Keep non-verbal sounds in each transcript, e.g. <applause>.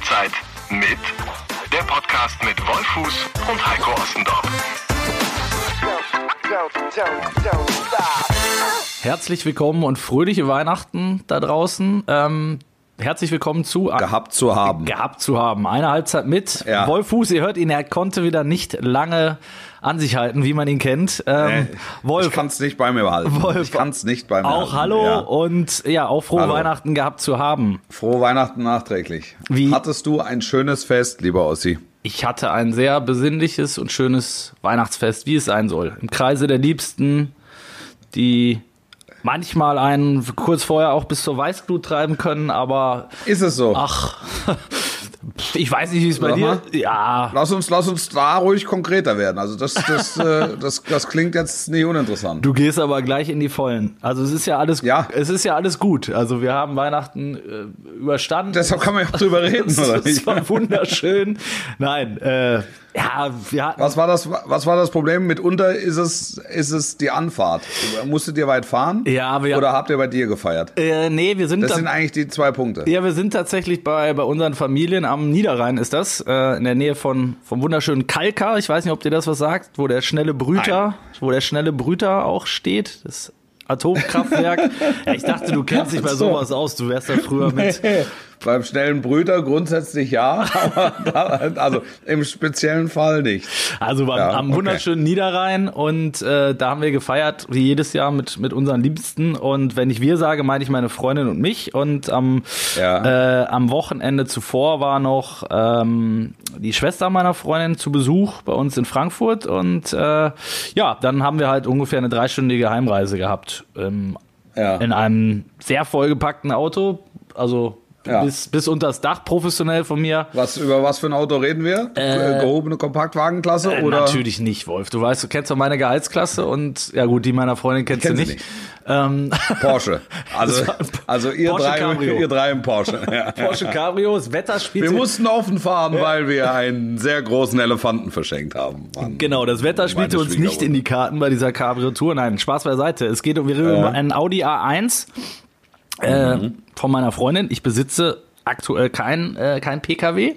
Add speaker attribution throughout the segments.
Speaker 1: Halbzeit mit der Podcast mit Wolfuß und Heiko Ossendorf.
Speaker 2: Herzlich willkommen und fröhliche Weihnachten da draußen. Ähm, herzlich willkommen zu
Speaker 3: gehabt zu haben.
Speaker 2: Gehabt zu haben. Eine Halbzeit mit
Speaker 3: Ja.
Speaker 2: Wolfuß. Ihr hört ihn, er konnte wieder nicht lange an sich halten, wie man ihn kennt. Ähm,
Speaker 3: Nee,
Speaker 2: Wolf,
Speaker 3: ich kann es nicht bei mir behalten.
Speaker 2: Wolf,
Speaker 3: ich kann es nicht bei mir
Speaker 2: auch
Speaker 3: halten.
Speaker 2: hallo
Speaker 3: Ja.
Speaker 2: und ja, auch frohe
Speaker 3: Hallo.
Speaker 2: Weihnachten gehabt zu haben.
Speaker 3: Frohe Weihnachten nachträglich.
Speaker 2: Wie-
Speaker 3: Hattest du ein schönes Fest, lieber Ossi?
Speaker 2: Ich hatte ein sehr besinnliches und schönes Weihnachtsfest, wie es sein soll. Im Kreise der Liebsten, die manchmal einen kurz vorher auch bis zur Weißglut treiben können, aber
Speaker 3: Ist es so?
Speaker 2: ach, <laughs> ich weiß nicht, wie es bei dir. Ja,
Speaker 3: Lass uns, lass uns da ruhig konkreter werden. Also das, das, <laughs> äh, das, das klingt jetzt nicht uninteressant.
Speaker 2: du gehst aber gleich in die Vollen. Also es ist ja alles,
Speaker 3: Ja.
Speaker 2: es ist ja alles gut. Also wir haben Weihnachten äh, überstanden.
Speaker 3: Deshalb kann man ja auch drüber <laughs> reden,
Speaker 2: es,
Speaker 3: oder
Speaker 2: es war wunderschön. Nein, äh, ja, hatten
Speaker 3: Was war das, was war das Problem? Mitunter ist es, ist es die Anfahrt. Musstet ihr weit fahren?
Speaker 2: Ja, wir-
Speaker 3: Oder habt ihr bei dir gefeiert?
Speaker 2: äh, nee, wir sind
Speaker 3: Das sind eigentlich die zwei Punkte.
Speaker 2: Ja, wir sind tatsächlich bei, bei unseren Familien am Niederrhein ist das, äh, in der Nähe von vom wunderschönen Kalkar. Ich weiß nicht, ob dir das was sagt, wo der schnelle Brüter, wo der schnelle Brüter auch steht. Das Atomkraftwerk. <laughs> ja, ich dachte, du kennst dich bei sowas aus. Du wärst da früher mit. <laughs>
Speaker 3: Beim schnellen Brüter grundsätzlich ja, <laughs> aber da, also im speziellen Fall nicht.
Speaker 2: Also am,
Speaker 3: Ja,
Speaker 2: am
Speaker 3: okay.
Speaker 2: wunderschönen Niederrhein und äh, da haben wir gefeiert, wie jedes Jahr mit, mit unseren Liebsten. Und wenn ich wir sage, meine ich meine Freundin und mich. Und am,
Speaker 3: Ja.
Speaker 2: äh, am Wochenende zuvor war noch ähm, die Schwester meiner Freundin zu Besuch bei uns in Frankfurt. Und äh, ja, dann haben wir halt ungefähr eine dreistündige Heimreise gehabt. Ähm,
Speaker 3: Ja.
Speaker 2: in einem sehr vollgepackten Auto. Also
Speaker 3: Ja.
Speaker 2: bis, bis unters Dach professionell von mir.
Speaker 3: Was, über was für ein Auto reden wir? Gehobene Kompaktwagenklasse
Speaker 2: Äh,
Speaker 3: oder?
Speaker 2: Natürlich nicht, Wolf. Du weißt, du kennst doch meine Gehaltsklasse und ja gut, die meiner Freundin kennst
Speaker 3: Kenn
Speaker 2: du
Speaker 3: sie
Speaker 2: nicht. Ähm,
Speaker 3: Porsche. <laughs> Also, <laughs> also ihr,
Speaker 2: Porsche
Speaker 3: drei,
Speaker 2: Cabrio.
Speaker 3: ihr drei im Porsche. <laughs> Ja.
Speaker 2: Porsche Cabrio, das Wetter spielt.
Speaker 3: Wir mussten offen fahren, weil wir einen sehr großen Elefanten verschenkt haben. Mann.
Speaker 2: Genau, das Wetter spielte uns nicht in die Karten bei dieser Cabrio-Tour. Nein, Spaß beiseite. Es geht um, wir reden
Speaker 3: Ja.
Speaker 2: über einen Audi A1 äh, von meiner Freundin. Ich besitze aktuell kein, äh, kein PKW,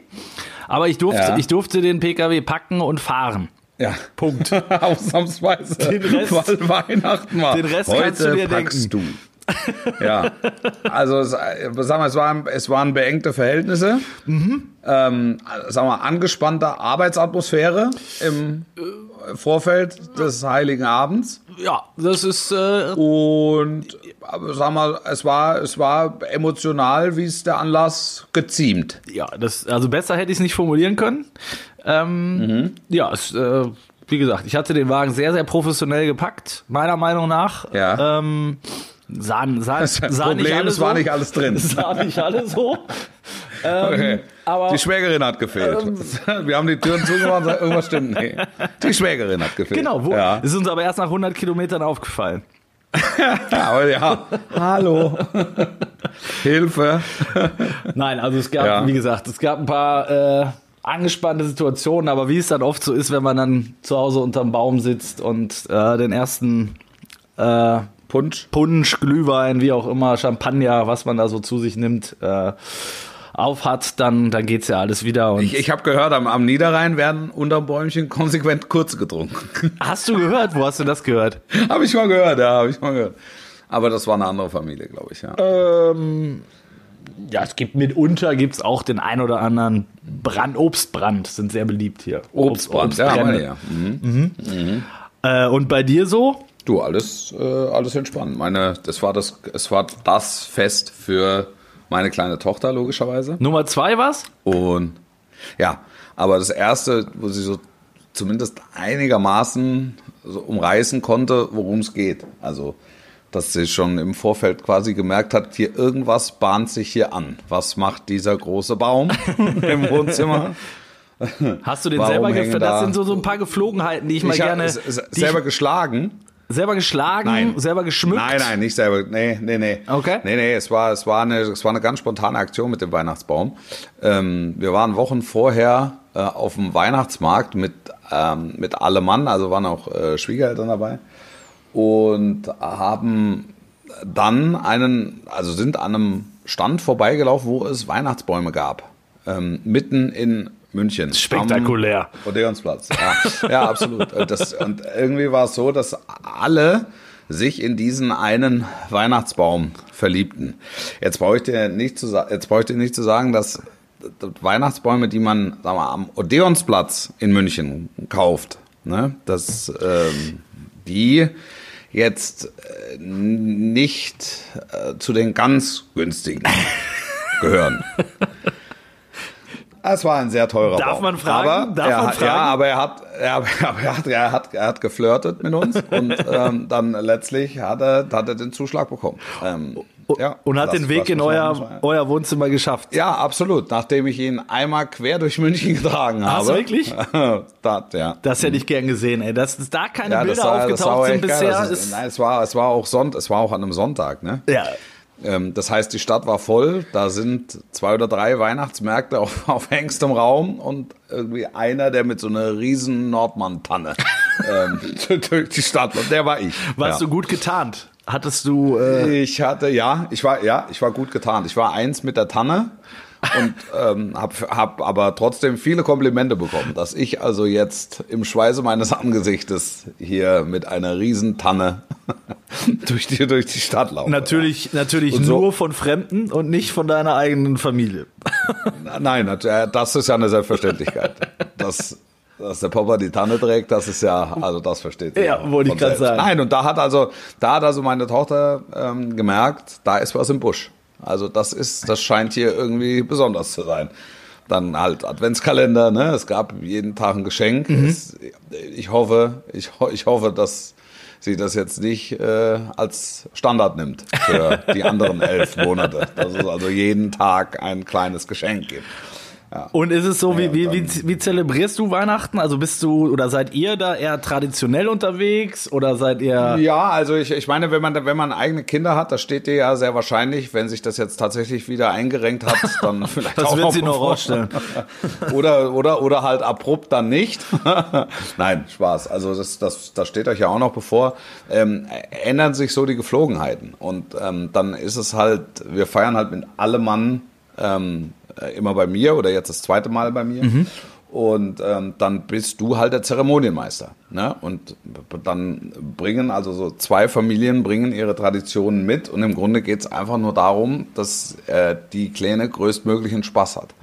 Speaker 2: aber ich durfte,
Speaker 3: Ja.
Speaker 2: ich durfte den PKW packen und fahren.
Speaker 3: Ja.
Speaker 2: Punkt. <laughs>
Speaker 3: Ausnahmsweise.
Speaker 2: Den Rest-
Speaker 3: weil Weihnachten war.
Speaker 2: den Rest
Speaker 3: Heute
Speaker 2: kannst du dir
Speaker 3: packst du. Ja, also es, sagen wir, es waren, es waren beengte Verhältnisse,
Speaker 2: Mhm.
Speaker 3: ähm, sagen wir, angespannte Arbeitsatmosphäre im Vorfeld des Heiligen Abends.
Speaker 2: Ja, das ist äh,
Speaker 3: Und aber sag mal, es war, es war emotional, wie es der Anlass geziemt.
Speaker 2: Ja, das, also besser hätte ich es nicht formulieren können. Ähm,
Speaker 3: Mhm.
Speaker 2: Ja, es, äh, wie gesagt, ich hatte den Wagen sehr, sehr professionell gepackt, meiner Meinung nach.
Speaker 3: Ja.
Speaker 2: Ähm, sah, sah,
Speaker 3: Das
Speaker 2: sah
Speaker 3: Problem,
Speaker 2: nicht alle
Speaker 3: es war
Speaker 2: so.
Speaker 3: nicht alles drin. <laughs>
Speaker 2: Sah nicht alle so.
Speaker 3: Okay.
Speaker 2: aber-
Speaker 3: die Schwägerin hat gefehlt. <laughs> Wir haben die Türen zugemacht und gesagt, irgendwas stimmt nicht. Die Schwägerin hat gefehlt.
Speaker 2: Genau, wo,
Speaker 3: Ja.
Speaker 2: ist uns aber erst nach 100 Kilometern aufgefallen. <laughs>
Speaker 3: ja, aber ja. Hallo. Hilfe.
Speaker 2: Nein, also es gab,
Speaker 3: Ja.
Speaker 2: wie gesagt, es gab ein paar äh, angespannte Situationen, aber wie es dann oft so ist, wenn man dann zu Hause unterm Baum sitzt und äh, den ersten äh,
Speaker 3: Punsch.
Speaker 2: Punsch, Glühwein, wie auch immer, Champagner, was man da so zu sich nimmt, äh, auf hat, dann, dann geht's ja alles wieder.
Speaker 3: Ich, ich habe gehört, am, am Niederrhein werden unterm Bäumchen konsequent kurz getrunken. <laughs>
Speaker 2: hast du gehört? Wo hast du das gehört?
Speaker 3: habe ich mal gehört, ja, habe ich mal gehört. Aber das war eine andere Familie, glaube ich, ja.
Speaker 2: Ähm, ja, es gibt mitunter gibt's auch den ein oder anderen Brand, Obstbrand, sind sehr beliebt hier.
Speaker 3: Obstbrand, ja,
Speaker 2: Obstbrände.
Speaker 3: meine ja. Mhm.
Speaker 2: Äh, und bei dir so?
Speaker 3: Du, alles, äh, alles entspannt. Meine, das war das, es war das Fest für meine kleine Tochter, logischerweise.
Speaker 2: Nummer zwei was?
Speaker 3: Und ja, aber das erste, wo sie so zumindest einigermaßen so umreißen konnte, worum es geht. Also, dass sie schon im Vorfeld quasi gemerkt hat, hier irgendwas bahnt sich hier an. Was macht dieser große Baum <laughs> im Wohnzimmer?
Speaker 2: Hast du den
Speaker 3: Warum
Speaker 2: selber gefällt? Das
Speaker 3: da-
Speaker 2: sind so, so ein paar Geflogenheiten, die ich mal
Speaker 3: Ich habe
Speaker 2: gerne.
Speaker 3: selber
Speaker 2: ich,
Speaker 3: geschlagen.
Speaker 2: Selber geschlagen,
Speaker 3: Nein.
Speaker 2: selber geschmückt.
Speaker 3: Nein, nein, nicht selber. Nee, nee, nee.
Speaker 2: Okay.
Speaker 3: Nee, nee, es war, es war, eine, es war eine ganz spontane Aktion mit dem Weihnachtsbaum. Ähm, wir waren Wochen vorher äh, auf dem Weihnachtsmarkt mit, ähm, mit allem Mann, also waren auch äh, Schwiegereltern dabei. Und haben dann einen, also sind an einem Stand vorbeigelaufen, wo es Weihnachtsbäume gab. ähm, mitten in München.
Speaker 2: Spektakulär.
Speaker 3: Odeonsplatz. Ja, ja absolut. Und Das, und irgendwie war es so, dass alle sich in diesen einen Weihnachtsbaum verliebten. Jetzt brauche ich dir nicht zu, jetzt brauche ich dir nicht zu sagen, dass Weihnachtsbäume, die man sagen wir, am Odeonsplatz in München kauft, ne, dass ähm, die jetzt äh, nicht äh, zu den ganz günstigen gehören. <laughs> Es war ein sehr teurer
Speaker 2: Darf
Speaker 3: Baum.
Speaker 2: man fragen?
Speaker 3: Aber
Speaker 2: Darf
Speaker 3: er,
Speaker 2: man fragen?
Speaker 3: Ja, aber er hat, er, <laughs> aber er hat, er hat, er hat geflirtet mit uns <laughs> und ähm, dann letztlich hat er, hat er den Zuschlag bekommen. Ähm, ja,
Speaker 2: Und hat
Speaker 3: das-
Speaker 2: den Weg in euer, euer Wohnzimmer geschafft.
Speaker 3: ja, absolut. Nachdem ich ihn einmal quer durch München getragen habe.
Speaker 2: du wirklich? <laughs>
Speaker 3: das, ja.
Speaker 2: Das hätte ich gern gesehen, ey. Dass, dass da keine
Speaker 3: ja,
Speaker 2: Bilder
Speaker 3: war,
Speaker 2: aufgetaucht sind bisher. Ist,
Speaker 3: nein, es war, es war auch Sonnt, es war auch an einem Sonntag, ne?
Speaker 2: ja.
Speaker 3: Ähm, das heißt, die Stadt war voll. Da sind zwei oder drei Weihnachtsmärkte <laughs> auf, auf engstem Raum und irgendwie einer, der mit so einer riesen Nordmann-Tanne <laughs> ähm, durch die Stadt läuft. Der war ich.
Speaker 2: Warst
Speaker 3: ja.
Speaker 2: du gut getarnt? Hattest du. Äh,
Speaker 3: Ich hatte, ja, ich war, ja, ich war gut getan. Ich war eins mit der Tanne und ähm, habe hab aber trotzdem viele Komplimente bekommen, dass ich also jetzt im Schweiße meines Angesichtes hier mit einer riesen Tanne <laughs> durch die, durch die Stadt laufe.
Speaker 2: natürlich natürlich
Speaker 3: Und so-
Speaker 2: nur von Fremden und nicht von deiner eigenen Familie.
Speaker 3: Ja. Nein, äh, das ist ja eine Selbstverständlichkeit. dass, dass der Papa die Tanne trägt, das ist ja, also das versteht sie
Speaker 2: Ja, wollte ich
Speaker 3: selbst.
Speaker 2: sagen.
Speaker 3: Nein, und da hat also, da hat also meine Tochter ähm, gemerkt, da ist was im Busch. Also das ist, das scheint hier irgendwie besonders zu sein. Dann halt Adventskalender, ne? Es gab jeden Tag ein Geschenk.
Speaker 2: Mhm.
Speaker 3: Es, ich hoffe, ich, ich hoffe, dass sie das jetzt nicht äh, als Standard nimmt für die anderen elf Monate. Dass es also jeden Tag ein kleines Geschenk gibt.
Speaker 2: Und ist es so, wie,
Speaker 3: Ja,
Speaker 2: wie, wie, wie zelebrierst du Weihnachten? Also bist du oder seid ihr da eher traditionell unterwegs oder seid ihr.
Speaker 3: Ja, also ich, ich meine, wenn man, wenn man eigene Kinder hat, das steht dir ja sehr wahrscheinlich, wenn sich das jetzt tatsächlich wieder eingerenkt hat, <laughs> dann vielleicht
Speaker 2: Das
Speaker 3: auch
Speaker 2: wird sie noch rausstellen. <laughs>
Speaker 3: oder, oder, oder halt abrupt dann nicht. <laughs> Nein, Spaß. Also das, das, das steht euch ja auch noch bevor. Ähm, ändern sich so die Geflogenheiten. Und ähm, dann ist es halt, wir feiern halt mit allem Mann ähm, äh, immer bei mir oder jetzt das zweite Mal bei mir. Und ähm, dann bist du halt der Zeremonienmeister. Ne? Und dann bringen, also so zwei Familien bringen ihre Traditionen mit. Und im Grunde geht es einfach nur darum, dass äh, die Kleine größtmöglichen Spaß hat.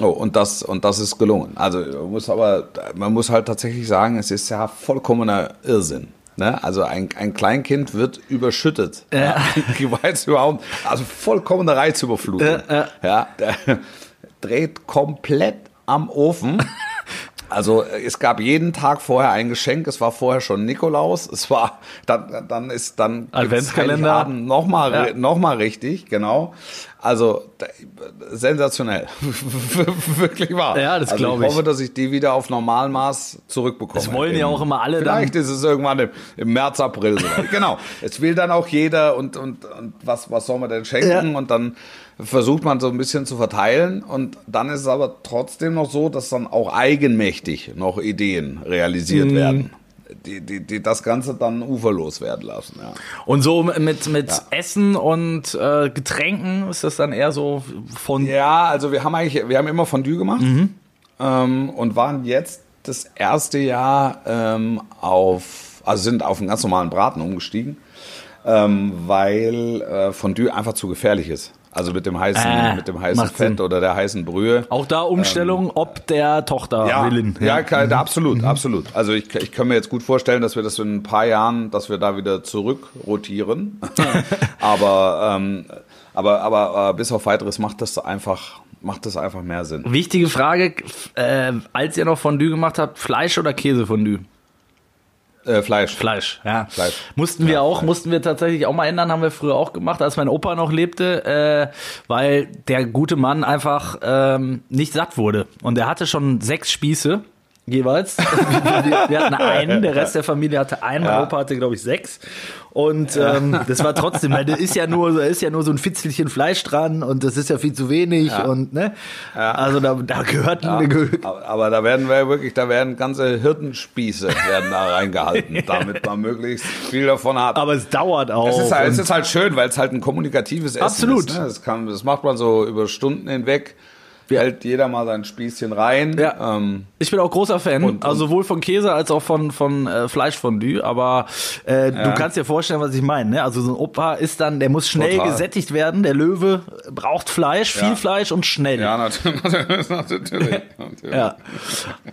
Speaker 3: Oh, und das, und das ist gelungen. Also man muss aber, man muss halt tatsächlich sagen, es ist ja vollkommener Irrsinn. Ne? Also ein, ein Kleinkind wird überschüttet. Ja. <laughs> Weiß überhaupt, also vollkommene Reizüberflutung.
Speaker 2: Ja,
Speaker 3: Ja, der dreht komplett am Ofen. Also es gab jeden Tag vorher ein Geschenk. Es war vorher schon Nikolaus. Es war dann dann ist dann
Speaker 2: Adventskalender.
Speaker 3: Heiligabend noch mal
Speaker 2: Ja.
Speaker 3: noch mal richtig genau. Also sensationell, <laughs> wirklich wahr.
Speaker 2: Ja, das
Speaker 3: also
Speaker 2: glaub
Speaker 3: ich
Speaker 2: ich.
Speaker 3: hoffe, dass ich die wieder auf Normalmaß zurückbekomme.
Speaker 2: Das wollen ja auch immer alle
Speaker 3: Vielleicht ist es irgendwann im, im März, April. soweit. <laughs> genau. Es will dann auch jeder und und, und was was soll man denn schenken
Speaker 2: Ja.
Speaker 3: und dann versucht man so ein bisschen zu verteilen und dann ist es aber trotzdem noch so, dass dann auch eigenmächtig noch Ideen realisiert
Speaker 2: Mhm.
Speaker 3: werden, die, die, die das Ganze dann uferlos werden lassen. Ja.
Speaker 2: Und so mit, mit Essen und äh, Getränken ist das dann eher so von.
Speaker 3: ja, also wir haben eigentlich, wir haben immer Fondue gemacht ähm, und waren jetzt das erste Jahr ähm, auf, also sind auf einen ganz normalen Braten umgestiegen, ähm, weil äh, Fondue einfach zu gefährlich ist. Also mit dem heißen,
Speaker 2: Ah,
Speaker 3: mit dem heißen Fett
Speaker 2: Sinn.
Speaker 3: oder der heißen Brühe.
Speaker 2: Auch da Umstellung, ob der Tochter
Speaker 3: Ähm, Ja,
Speaker 2: willen.
Speaker 3: ja, ke- absolut, absolut. Also ich, ich kann mir jetzt gut vorstellen, dass wir das in ein paar Jahren, dass wir da wieder zurückrotieren. <laughs> aber, ähm, aber, aber äh, bis auf weiteres macht das einfach, macht das einfach mehr Sinn.
Speaker 2: Wichtige Frage, äh, als ihr noch Fondue gemacht habt, Fleisch oder Käsefondue?
Speaker 3: Äh, Fleisch.
Speaker 2: Fleisch, ja.
Speaker 3: Fleisch.
Speaker 2: Mussten wir
Speaker 3: Ja,
Speaker 2: auch,
Speaker 3: Fleisch.
Speaker 2: mussten wir tatsächlich auch mal ändern, haben wir früher auch gemacht, als mein Opa noch lebte, äh, weil der gute Mann einfach ähm, nicht satt wurde. Und er hatte schon sechs Spieße jeweils. <laughs> wir, wir hatten einen, der Rest der Familie hatte einen, mein
Speaker 3: Ja.
Speaker 2: Opa hatte, glaube ich, sechs. Und ähm, das war trotzdem, weil da ist ja nur, da ist ja nur so ein Fitzelchen Fleisch dran und das ist ja viel zu wenig und ne, also da, da gehört
Speaker 3: Ja,
Speaker 2: eine
Speaker 3: aber, aber da werden wir wirklich, da werden ganze Hirtenspieße werden da reingehalten, <laughs> damit man möglichst viel davon hat.
Speaker 2: aber es dauert auch.
Speaker 3: Es ist, halt, es ist halt schön, weil es halt ein kommunikatives Essen
Speaker 2: Absolut.
Speaker 3: ist. Ne? Das, kann, das macht man so über Stunden hinweg. Hält jeder mal sein Spießchen rein.
Speaker 2: Ja.
Speaker 3: Ähm,
Speaker 2: Ich bin auch großer Fan,
Speaker 3: Und-
Speaker 2: also sowohl von Käse als auch von, von äh, Fleischfondue, aber äh, du
Speaker 3: Ja.
Speaker 2: kannst dir vorstellen, was ich meine. Ne? Also so ein Opa ist dann, der muss schnell
Speaker 3: Total.
Speaker 2: gesättigt werden, der Löwe braucht Fleisch, viel
Speaker 3: Ja.
Speaker 2: Fleisch und schnell.
Speaker 3: ja, <laughs> natürlich. natürlich, <laughs> natürlich.
Speaker 2: Ja.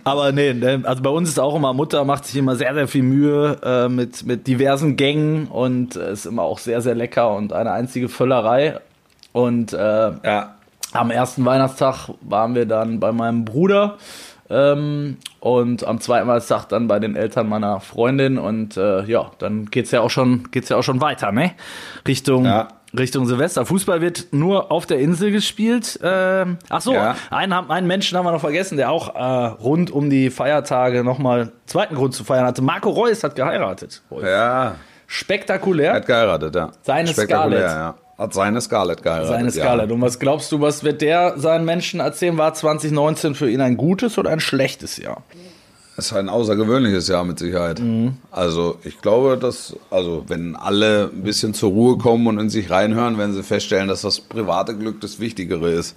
Speaker 2: Aber nee, ne, also bei uns ist auch immer, Mutter macht sich immer sehr, sehr viel Mühe äh, mit, mit diversen Gängen und äh, ist immer auch sehr, sehr lecker und eine einzige Völlerei. Und äh,
Speaker 3: Ja.
Speaker 2: Am ersten Weihnachtstag waren wir dann bei meinem Bruder ähm, und am zweiten Weihnachtstag dann bei den Eltern meiner Freundin und äh, ja, dann geht's ja auch schon geht's ja auch schon weiter, ne? Richtung
Speaker 3: Ja.
Speaker 2: Richtung Silvester. Fußball wird nur auf der Insel gespielt. Ähm, ach so,
Speaker 3: Ja.
Speaker 2: einen, einen Menschen haben wir noch vergessen, der auch äh, rund um die Feiertage nochmal zweiten Grund zu feiern hatte. Marco Reus hat geheiratet.
Speaker 3: Ja.
Speaker 2: Spektakulär.
Speaker 3: Er hat geheiratet, ja.
Speaker 2: Seine
Speaker 3: Spektakulär,
Speaker 2: Scarlett.
Speaker 3: Ja. Hat seine Scarlett geheiratet.
Speaker 2: Seine Skala.
Speaker 3: Ja.
Speaker 2: Und was glaubst du, was wird der seinen Menschen erzählen? War 2019 für ihn ein gutes oder ein schlechtes Jahr?
Speaker 3: Es ist ein außergewöhnliches Jahr mit Sicherheit. Also ich glaube, dass, also wenn alle ein bisschen zur Ruhe kommen und in sich reinhören, werden sie feststellen, dass das private Glück das Wichtigere ist.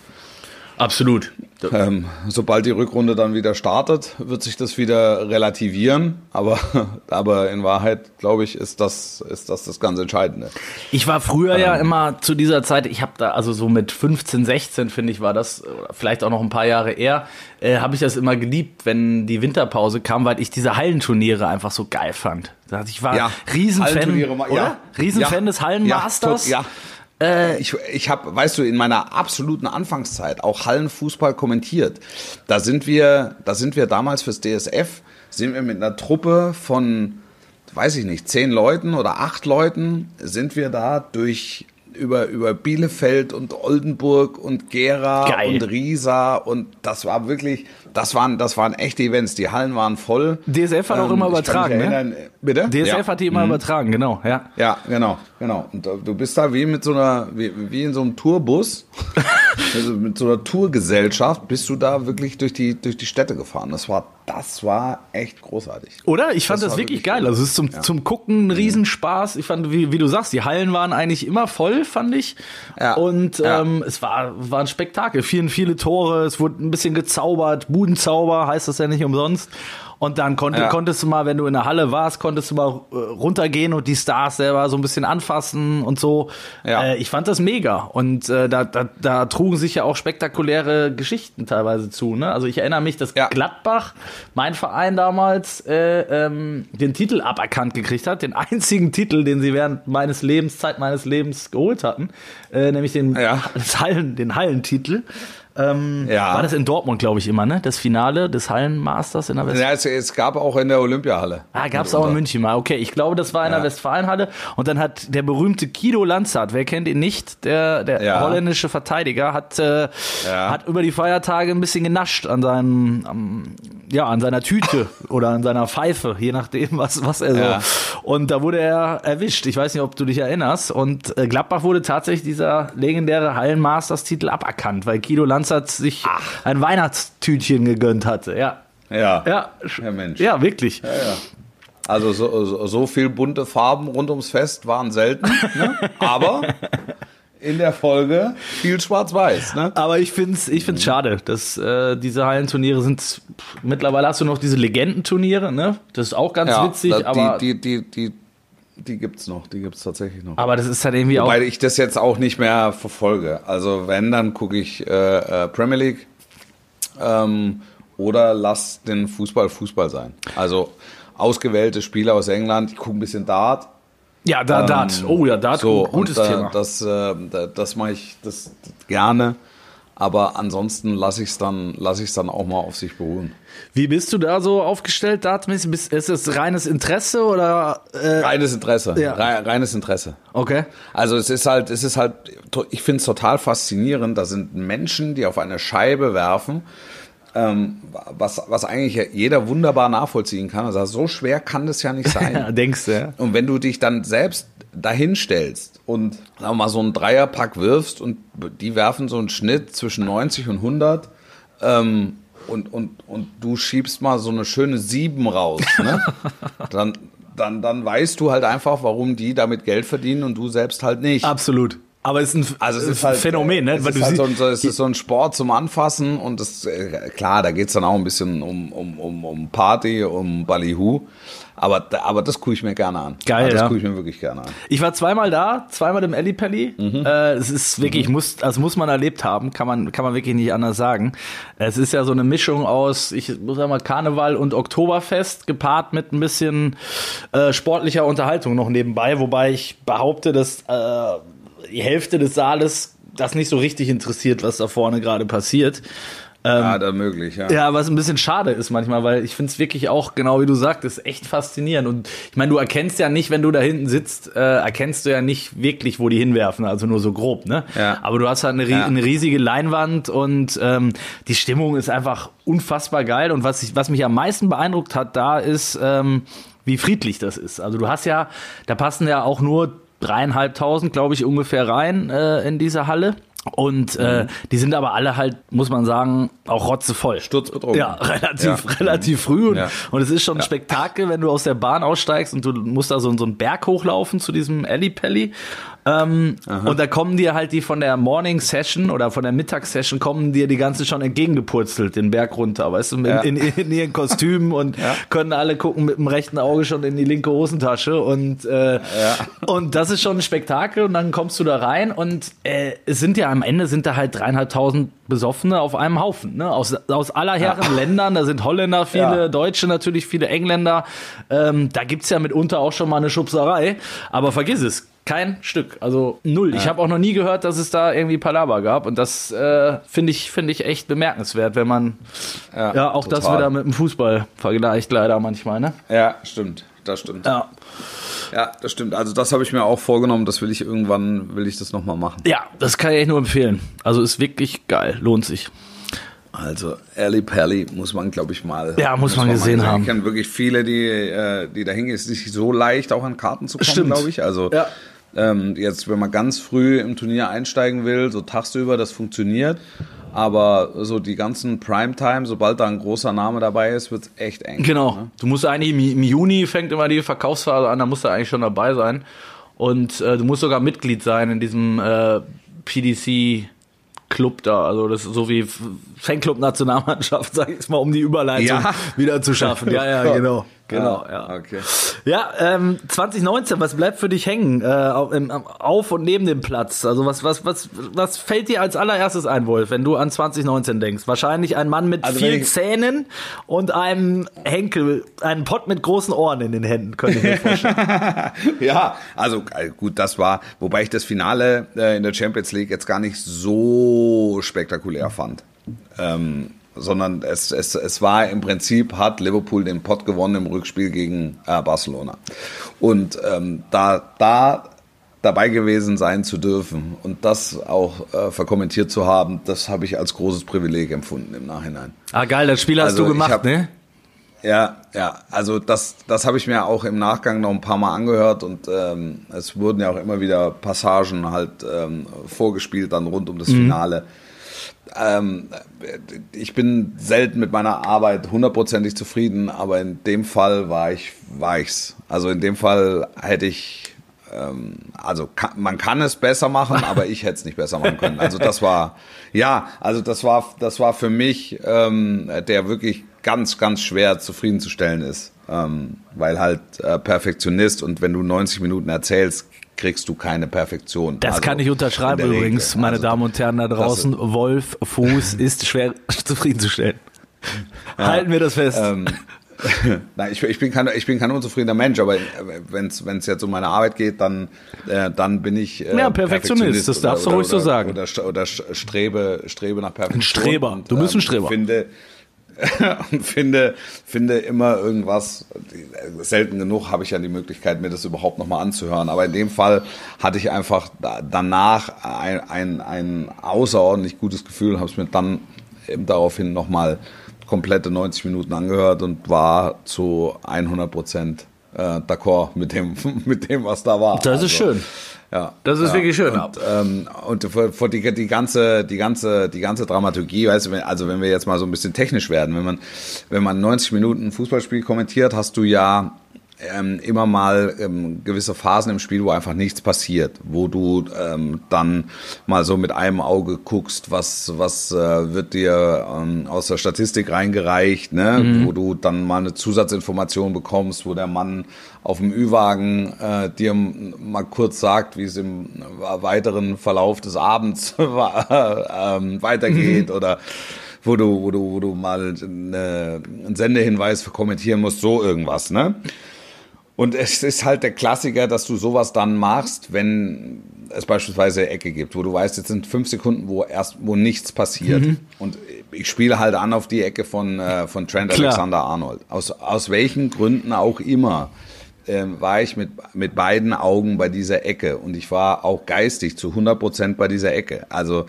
Speaker 2: Absolut.
Speaker 3: Ähm, sobald die Rückrunde dann wieder startet, wird sich das wieder relativieren. Aber, <laughs> aber in Wahrheit, glaube ich, ist das, ist das das ganz Entscheidende.
Speaker 2: Ich war früher ja immer zu dieser Zeit, ich habe da, also so mit 15, 16, finde ich, war das, vielleicht auch noch ein paar Jahre eher, äh, habe ich das immer geliebt, wenn die Winterpause kam, weil ich diese Hallenturniere einfach so geil fand. Ich war
Speaker 3: Ja,
Speaker 2: Riesenfan, oder?
Speaker 3: ja.
Speaker 2: Riesenfan
Speaker 3: Ja.
Speaker 2: des Hallenmasters.
Speaker 3: Ja, ja. ich ich habe, weißt du, in meiner absoluten Anfangszeit auch Hallenfußball kommentiert. Da sind wir, da sind wir damals fürs DSF, sind wir mit einer Truppe von, weiß ich nicht, zehn Leuten oder acht Leuten, sind wir da durch über, über Bielefeld und Oldenburg und Gera
Speaker 2: Geil.
Speaker 3: und Riesa und das war wirklich, das waren, das waren echte Events. Die Hallen waren voll.
Speaker 2: DSF hat auch
Speaker 3: Ähm,
Speaker 2: immer
Speaker 3: kann mich
Speaker 2: übertragen, ne?
Speaker 3: Bitte?
Speaker 2: DSF
Speaker 3: Ja. Mhm.
Speaker 2: hat die immer übertragen, genau, ja.
Speaker 3: Ja, genau, genau. Und äh, du bist da wie mit so einer, wie, wie in so einem Tourbus, <laughs> also mit so einer Tourgesellschaft, bist du da wirklich durch die, durch die Städte gefahren. Das war, das war echt großartig.
Speaker 2: Oder? Ich fand das,
Speaker 3: war
Speaker 2: wirklich
Speaker 3: wirklich
Speaker 2: geil.
Speaker 3: cool.
Speaker 2: Also es ist zum, zum Gucken ein Riesenspaß. Ich fand, wie, wie du sagst, die Hallen waren eigentlich immer voll, fand ich.
Speaker 3: Ja.
Speaker 2: Und
Speaker 3: Ja.
Speaker 2: ähm, es war, war ein Spektakel. Vielen, viele Tore, es wurde ein bisschen gezaubert. Budenzauber heißt das ja nicht umsonst. Und dann konnte,
Speaker 3: Ja.
Speaker 2: konntest du mal, wenn du in der Halle warst, konntest du mal äh, runtergehen und die Stars selber so ein bisschen anfassen und so.
Speaker 3: Ja.
Speaker 2: Äh, ich fand das mega. Und äh, da, da, da trugen sich ja auch spektakuläre Geschichten teilweise zu. Ne? Also ich erinnere mich, dass
Speaker 3: Ja.
Speaker 2: Gladbach, mein Verein damals, äh, ähm, den Titel aberkannt gekriegt hat. Den einzigen Titel, den sie während meines Lebens, Zeit meines Lebens geholt hatten. Äh, nämlich den, <laughs> Hallen, den Hallentitel. Ähm,
Speaker 3: Ja.
Speaker 2: War das in Dortmund, glaube ich, immer, ne? Das Finale des Hallenmasters in der West
Speaker 3: Ja, es, es gab auch in der Olympiahalle.
Speaker 2: Ah, gab's auch in München mal. Okay, ich glaube, das war in der
Speaker 3: Ja.
Speaker 2: Westfalenhalle. Und dann hat der berühmte Kido Lanzart, wer kennt ihn nicht, der, der
Speaker 3: Ja.
Speaker 2: holländische Verteidiger, hat, äh, hat über die Feiertage ein bisschen genascht an seinem, am, ja, an seiner Tüte <laughs> oder an seiner Pfeife, je nachdem, was, was er so. Und da wurde er erwischt. Ich weiß nicht, ob du dich erinnerst. Und äh, Gladbach wurde tatsächlich dieser legendäre Hallenmasters-Titel aberkannt, weil Kido Lanzart sich ein Weihnachtstütchen gegönnt hatte. Ja.
Speaker 3: Ja.
Speaker 2: Ja,
Speaker 3: Ja, Mensch.
Speaker 2: ja, wirklich.
Speaker 3: Also so, so, so viel bunte Farben rund ums Fest waren selten. Ne? <laughs> Aber in der Folge viel schwarz-weiß. Ne?
Speaker 2: Aber ich find's, ich find's schade, dass äh, diese Hallenturniere sind. Mittlerweile hast du noch diese Legendenturniere, ne? Das ist auch ganz witzig,
Speaker 3: da-
Speaker 2: aber,
Speaker 3: die, die, die, die, die gibt's noch, die gibt's tatsächlich noch.
Speaker 2: aber das ist halt irgendwie auch.
Speaker 3: Weil ich das jetzt auch nicht mehr verfolge. Also wenn, dann gucke ich äh, äh, Premier League ähm, oder lass den Fußball Fußball sein. Also ausgewählte Spieler aus England, ich gucke ein bisschen Dart.
Speaker 2: Ja, da, Dart.
Speaker 3: Ähm,
Speaker 2: Oh ja, Dart,
Speaker 3: so,
Speaker 2: gutes
Speaker 3: und, äh,
Speaker 2: Thema.
Speaker 3: Das, äh, da- das mache ich das gerne. Aber ansonsten lasse ich es dann, lass ich's dann auch mal auf sich beruhen.
Speaker 2: Wie bist du da so aufgestellt? Bist- Ist es reines Interesse oder? Äh,
Speaker 3: Reines Interesse.
Speaker 2: Ja.
Speaker 3: Rei- reines Interesse.
Speaker 2: okay.
Speaker 3: Also es ist halt, es ist halt, ich finde es total faszinierend. Da sind Menschen, die auf eine Scheibe werfen, ähm, was, was eigentlich jeder wunderbar nachvollziehen kann. Also so schwer kann das ja nicht <laughs>
Speaker 2: Ja,
Speaker 3: sein.
Speaker 2: denkst du, ja?
Speaker 3: Und wenn du dich dann selbst dahin stellst und sagen mal so einen Dreierpack wirfst und die werfen so einen Schnitt zwischen 90 und 100 ähm, und, und, und du schiebst mal so eine schöne 7 raus, ne? <laughs> dann, dann, dann weißt du halt einfach, warum die damit Geld verdienen und du selbst halt nicht.
Speaker 2: Absolut. Aber es ist ein,
Speaker 3: Also es ist halt,
Speaker 2: Phänomen, ne?
Speaker 3: Es
Speaker 2: Weil
Speaker 3: ist,
Speaker 2: du
Speaker 3: halt so, ein- so, es ist so ein Sport zum Anfassen und das, äh, klar, da geht's dann auch ein bisschen um, um, um, um Party, um Ballyhoo. Aber, aber das gucke ich mir gerne an.
Speaker 2: Geil,
Speaker 3: also das
Speaker 2: ja.
Speaker 3: gucke ich mir wirklich gerne an.
Speaker 2: Ich war zweimal da, zweimal im Ellipelli.
Speaker 3: Mhm.
Speaker 2: Äh, es ist wirklich, muss, also muss man erlebt haben, kann man, kann man wirklich nicht anders sagen. Es ist ja so eine Mischung aus, ich muss sagen mal, Karneval und Oktoberfest gepaart mit ein bisschen äh, sportlicher Unterhaltung noch nebenbei, wobei ich behaupte, dass äh, die Hälfte des Saales das nicht so richtig interessiert, was da vorne gerade passiert.
Speaker 3: Ja, da möglich, ja.
Speaker 2: Ja, was ein bisschen schade ist manchmal, weil ich finde es wirklich auch, genau wie du sagtest, echt faszinierend. Und ich meine, du erkennst ja nicht, wenn du da hinten sitzt, äh, erkennst du ja nicht wirklich, wo die hinwerfen, also nur so grob, ne?
Speaker 3: Ja.
Speaker 2: Aber du hast halt eine,
Speaker 3: Ja.
Speaker 2: eine riesige Leinwand und ähm, die Stimmung ist einfach unfassbar geil. Und was, ich, was mich am meisten beeindruckt hat, da ist, ähm, wie friedlich das ist. Also du hast ja, da passen ja auch nur dreieinhalbtausend, glaube ich, ungefähr rein äh, in diese Halle. Und äh, die sind aber alle halt, muss man sagen, auch rotzevoll.
Speaker 3: Sturzbetrunken.
Speaker 2: Ja, relativ,
Speaker 3: Ja.
Speaker 2: relativ früh. Und,
Speaker 3: Ja.
Speaker 2: und es ist schon ein Spektakel, wenn du aus der Bahn aussteigst und du musst da so, so einen Berg hochlaufen zu diesem Ellipelli. Ähm, und da kommen dir halt die von der Morning Session oder von der Mittagssession kommen dir die ganzen schon entgegengepurzelt, den Berg runter, weißt du, in,
Speaker 3: Ja.
Speaker 2: in, in ihren Kostümen und können alle gucken mit dem rechten Auge schon in die linke Hosentasche und, äh, und das ist schon ein Spektakel und dann kommst du da rein und äh, es sind ja am Ende sind da halt dreieinhalbtausend Besoffene auf einem Haufen, ne? aus, aus aller Herren Ländern, da sind Holländer viele,
Speaker 3: Ja.
Speaker 2: Deutsche natürlich, viele Engländer, ähm, da gibt's ja mitunter auch schon mal eine Schubserei, aber vergiss es, kein Stück, also null. Ich habe auch noch nie gehört, dass es da irgendwie Palaver gab und das äh, finde ich, finde ich echt bemerkenswert, wenn man ja, auch das
Speaker 3: total.
Speaker 2: wieder mit dem Fußball vergleicht leider manchmal, ne?
Speaker 3: Ja, stimmt. Das stimmt.
Speaker 2: Ja.
Speaker 3: Ja, das stimmt. Also das habe ich mir auch vorgenommen. Das will ich irgendwann, will ich das nochmal machen.
Speaker 2: Ja, das kann ich echt nur empfehlen. Also ist wirklich geil, lohnt sich.
Speaker 3: Also Ali Pally muss man, glaube ich, mal.
Speaker 2: Ja, muss man gesehen
Speaker 3: mal
Speaker 2: haben.
Speaker 3: Ich kenne wirklich viele, die, äh, die da hingehen. Es ist nicht so leicht, auch an Karten zu kommen, glaube ich. Also
Speaker 2: Ja.
Speaker 3: Ähm, jetzt, wenn man ganz früh im Turnier einsteigen will, so tagsüber, das funktioniert. Aber so die ganzen Primetime, sobald da ein großer Name dabei ist, wird's echt eng.
Speaker 2: Genau.
Speaker 3: Ne?
Speaker 2: Du musst eigentlich im, Juni fängt immer die Verkaufsphase an, da musst du eigentlich schon dabei sein. Und äh, du musst sogar Mitglied sein in diesem äh, PDC Club da. Also das ist so wie Fanclub Nationalmannschaft, <laughs> sag ich jetzt mal, um die Überleitung
Speaker 3: Ja.
Speaker 2: wieder zu schaffen. <laughs> Ja, ja, genau. Genau,
Speaker 3: Ja,
Speaker 2: ja.
Speaker 3: okay.
Speaker 2: Ja, ähm, 2019, was bleibt für dich hängen äh, auf, im, auf und neben dem Platz? Also was, was, was, was fällt dir als allererstes ein, Wolf, wenn du an 2019 denkst? Wahrscheinlich ein Mann mit
Speaker 3: Also
Speaker 2: vielen
Speaker 3: ich-
Speaker 2: Zähnen und einem Henkel, einem Pott mit großen Ohren in den Händen, könnte ich mir vorstellen. <laughs>
Speaker 3: Ja, also äh, gut, das war, wobei ich das Finale äh, in der Champions League jetzt gar nicht so spektakulär fand. Ähm, sondern es, es, es war im Prinzip, hat Liverpool den Pott gewonnen im Rückspiel gegen äh, Barcelona. Und ähm, da, da dabei gewesen sein zu dürfen und das auch äh, verkommentiert zu haben, das habe ich als großes Privileg empfunden im Nachhinein.
Speaker 2: ah, geil, das Spiel hast
Speaker 3: Also
Speaker 2: du gemacht,
Speaker 3: hab-
Speaker 2: ne?
Speaker 3: Ja, ja, also das, das habe ich mir auch im Nachgang noch ein paar Mal angehört und ähm, es wurden ja auch immer wieder Passagen halt ähm, vorgespielt dann rund um das Finale. Ähm, ich bin selten mit meiner Arbeit hundertprozentig zufrieden, aber in dem Fall war ich war ich's. Also in dem Fall hätte ich ähm, also kann, man kann es besser machen, <laughs> aber ich hätte es nicht besser machen können. Also das war ja, also das war das war für mich ähm, der wirklich ganz ganz schwer zufriedenzustellen ist, ähm, weil halt äh, Perfektionist und wenn du 90 Minuten erzählst, kriegst du keine Perfektion.
Speaker 2: Das
Speaker 3: Also
Speaker 2: kann ich unterschreiben
Speaker 3: der Regel.
Speaker 2: übrigens, meine
Speaker 3: Also,
Speaker 2: Damen und Herren da draußen. Wolf Fuß <laughs> ist schwer <laughs> zufriedenzustellen. Halten wir das fest.
Speaker 3: Ähm, <laughs> Nein, ich, ich, bin kein, ich bin kein unzufriedener Mensch, aber wenn es jetzt um meine Arbeit geht, dann, äh, dann bin ich äh,
Speaker 2: Ja, Perfektionist, das darfst du ruhig so sagen.
Speaker 3: Oder, oder strebe, strebe nach Perfektion.
Speaker 2: Streber.
Speaker 3: Und,
Speaker 2: Du bist ein
Speaker 3: ähm,
Speaker 2: Streber.
Speaker 3: Finde, <laughs> und finde, finde immer irgendwas, selten genug habe ich ja die Möglichkeit, mir das überhaupt nochmal anzuhören. Aber in dem Fall hatte ich einfach da- danach ein, ein, ein außerordentlich gutes Gefühl, habe es mir dann eben daraufhin nochmal komplette 90 Minuten angehört und war zu 100 Prozent äh, d'accord mit dem, <laughs> mit dem, was da war.
Speaker 2: Das ist schön.
Speaker 3: Ja,
Speaker 2: Das ist
Speaker 3: ja.
Speaker 2: wirklich schön.
Speaker 3: Und, ähm, und vor, vor die, die ganze, die ganze, die ganze Dramaturgie, weißt du, wenn, also wenn wir jetzt mal so ein bisschen technisch werden, wenn man, wenn man 90 Minuten Fußballspiel kommentiert, hast du ja ähm, immer mal ähm, gewisse Phasen im Spiel, wo einfach nichts passiert, wo du ähm, dann mal so mit einem Auge guckst, was, was äh, wird dir ähm, aus der Statistik reingereicht, ne? Mhm. wo du dann mal eine Zusatzinformation bekommst, wo der Mann auf dem Ü-Wagen äh, dir mal kurz sagt, wie es im weiteren Verlauf des Abends <laughs> ähm, weitergeht mhm. oder wo du, wo du, wo du mal eine, einen Sendehinweis kommentieren musst, so irgendwas, ne? Und es ist halt der Klassiker, dass du sowas dann machst, wenn es beispielsweise Ecke gibt, wo du weißt, jetzt sind fünf Sekunden, wo erst, wo nichts passiert. Mhm. Und ich spiele halt an auf die Ecke von, äh, von Trent Klar. Alexander Arnold. Aus, aus welchen Gründen auch immer äh, war ich mit, mit beiden Augen bei dieser Ecke. Und ich war auch geistig zu 100 Prozent bei dieser Ecke. Also,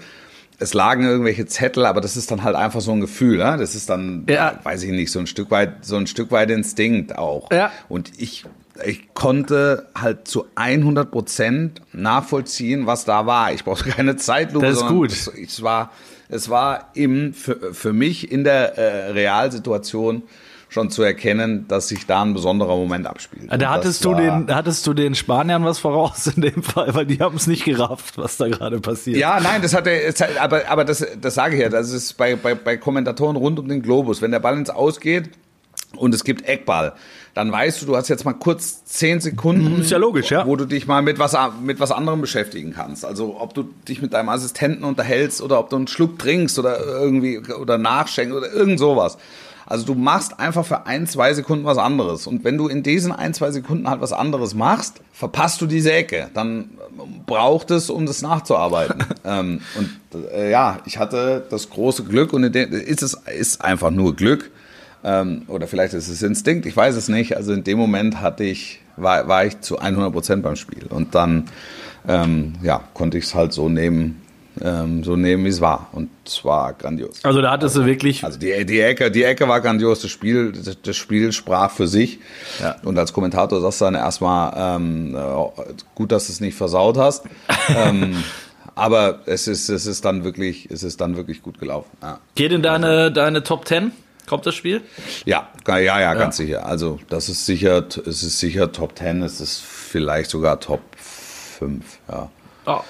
Speaker 3: es lagen irgendwelche Zettel, aber das ist dann halt einfach so ein Gefühl, ja? das ist dann, ja. weiß ich nicht, so ein Stück weit, so ein Stück weit Instinkt auch. Ja. Und ich, ich konnte halt zu 100 Prozent nachvollziehen, was da war. Ich brauchte keine Zeitlupe.
Speaker 2: Das ist gut. Es,
Speaker 3: es war, es war im, für, für mich in der äh, Realsituation schon zu erkennen, dass sich da ein besonderer Moment abspielt.
Speaker 2: Da hattest du den, hattest du den Spaniern was voraus in dem Fall, weil die haben es nicht gerafft, was da gerade passiert.
Speaker 3: Ja, nein, das hat er, aber, aber das, das sage ich ja, das ist bei, bei, bei Kommentatoren rund um den Globus. Wenn der Ball ins Ausgeht und es gibt Eckball, dann weißt du, du hast jetzt mal kurz zehn Sekunden,
Speaker 2: mhm, ist ja logisch, ja.
Speaker 3: wo du dich mal mit was, mit was anderem beschäftigen kannst. Also ob du dich mit deinem Assistenten unterhältst oder ob du einen Schluck trinkst oder irgendwie oder nachschenkst oder irgend sowas. Also du machst einfach für ein, zwei Sekunden was anderes. Und wenn du in diesen ein, zwei Sekunden halt was anderes machst, verpasst du diese Ecke. Dann braucht es, um das nachzuarbeiten. <laughs> ähm, und äh, ja, ich hatte das große Glück und ist es ist einfach nur Glück. Ähm, oder vielleicht ist es Instinkt, ich weiß es nicht. Also in dem Moment hatte ich, war, war ich zu 100 Prozent beim Spiel. Und dann ähm, ja, konnte ich es halt so nehmen, ähm, so nehmen, wie es war. Und es war grandios.
Speaker 2: Also da hattest
Speaker 3: also,
Speaker 2: du wirklich.
Speaker 3: Also die, die, Ecke, die Ecke war grandios, das Spiel, das, Spiel sprach für sich. Ja. Und als Kommentator sagst du dann erstmal, ähm, äh, gut, dass du es nicht versaut hast. <laughs> ähm, aber es ist, es ist dann wirklich, es ist dann wirklich gut gelaufen. Ja.
Speaker 2: Geht in deine, deine Top Ten? Kommt das Spiel?
Speaker 3: Ja, ja, ja, ja, ganz sicher. Also das ist sicher, es ist sicher Top Ten, es ist vielleicht sogar Top 5, ja. Oh.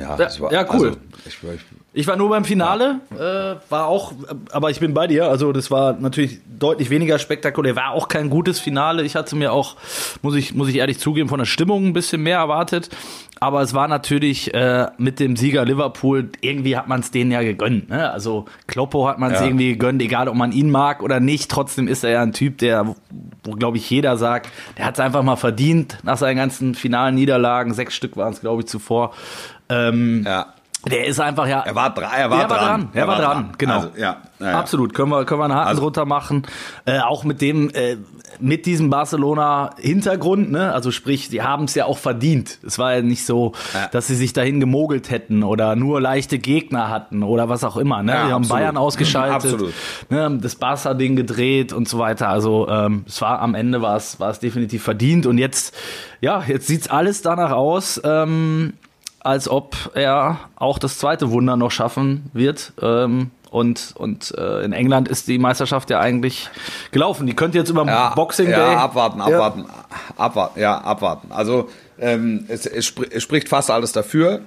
Speaker 2: Ja, war, ja, cool. Also, ich, ich, ich, war nur beim Finale, ja. äh, war auch, aber ich bin bei dir. Also das war natürlich deutlich weniger spektakulär. War auch kein gutes Finale. Ich hatte mir auch, muss ich muss ich ehrlich zugeben, von der Stimmung ein bisschen mehr erwartet. Aber es war natürlich äh, mit dem Sieger Liverpool irgendwie hat man es denen ja gegönnt. Ne? Also Kloppo hat man es ja. irgendwie gegönnt, egal ob man ihn mag oder nicht. Trotzdem ist er ja ein Typ, der, wo glaube ich jeder sagt, der hat es einfach mal verdient nach seinen ganzen finalen Niederlagen. Sechs Stück waren es glaube ich zuvor. Ähm, ja. Der ist einfach ja.
Speaker 3: Er war, dran. er war,
Speaker 2: dran.
Speaker 3: dran.
Speaker 2: Er, war, dran, dran. genau. Also, ja, ja, Absolut. Können wir, können wir einen Haken also, drunter machen. Äh, auch mit dem, äh, mit diesem Barcelona-Hintergrund, ne? Also sprich, die haben es ja auch verdient. Es war ja nicht so, ja. dass sie sich dahin gemogelt hätten oder nur leichte Gegner hatten oder was auch immer. Ne? Ja, die haben absolut. Bayern ausgeschaltet, absolut. Ne? das Barca-Ding gedreht und so weiter. Also ähm, es war am Ende war es, war es definitiv verdient. Und jetzt, ja, jetzt sieht's alles danach aus. Ähm, als ob er auch das zweite Wunder noch schaffen wird. Ähm, und und äh, in England ist die Meisterschaft ja eigentlich gelaufen. Die könnte jetzt über
Speaker 3: ja,
Speaker 2: Boxing Day.
Speaker 3: Ja, abwarten, abwarten, ja. abwarten, ja, abwarten. Also ähm, es, es, spr es, spricht fast alles dafür.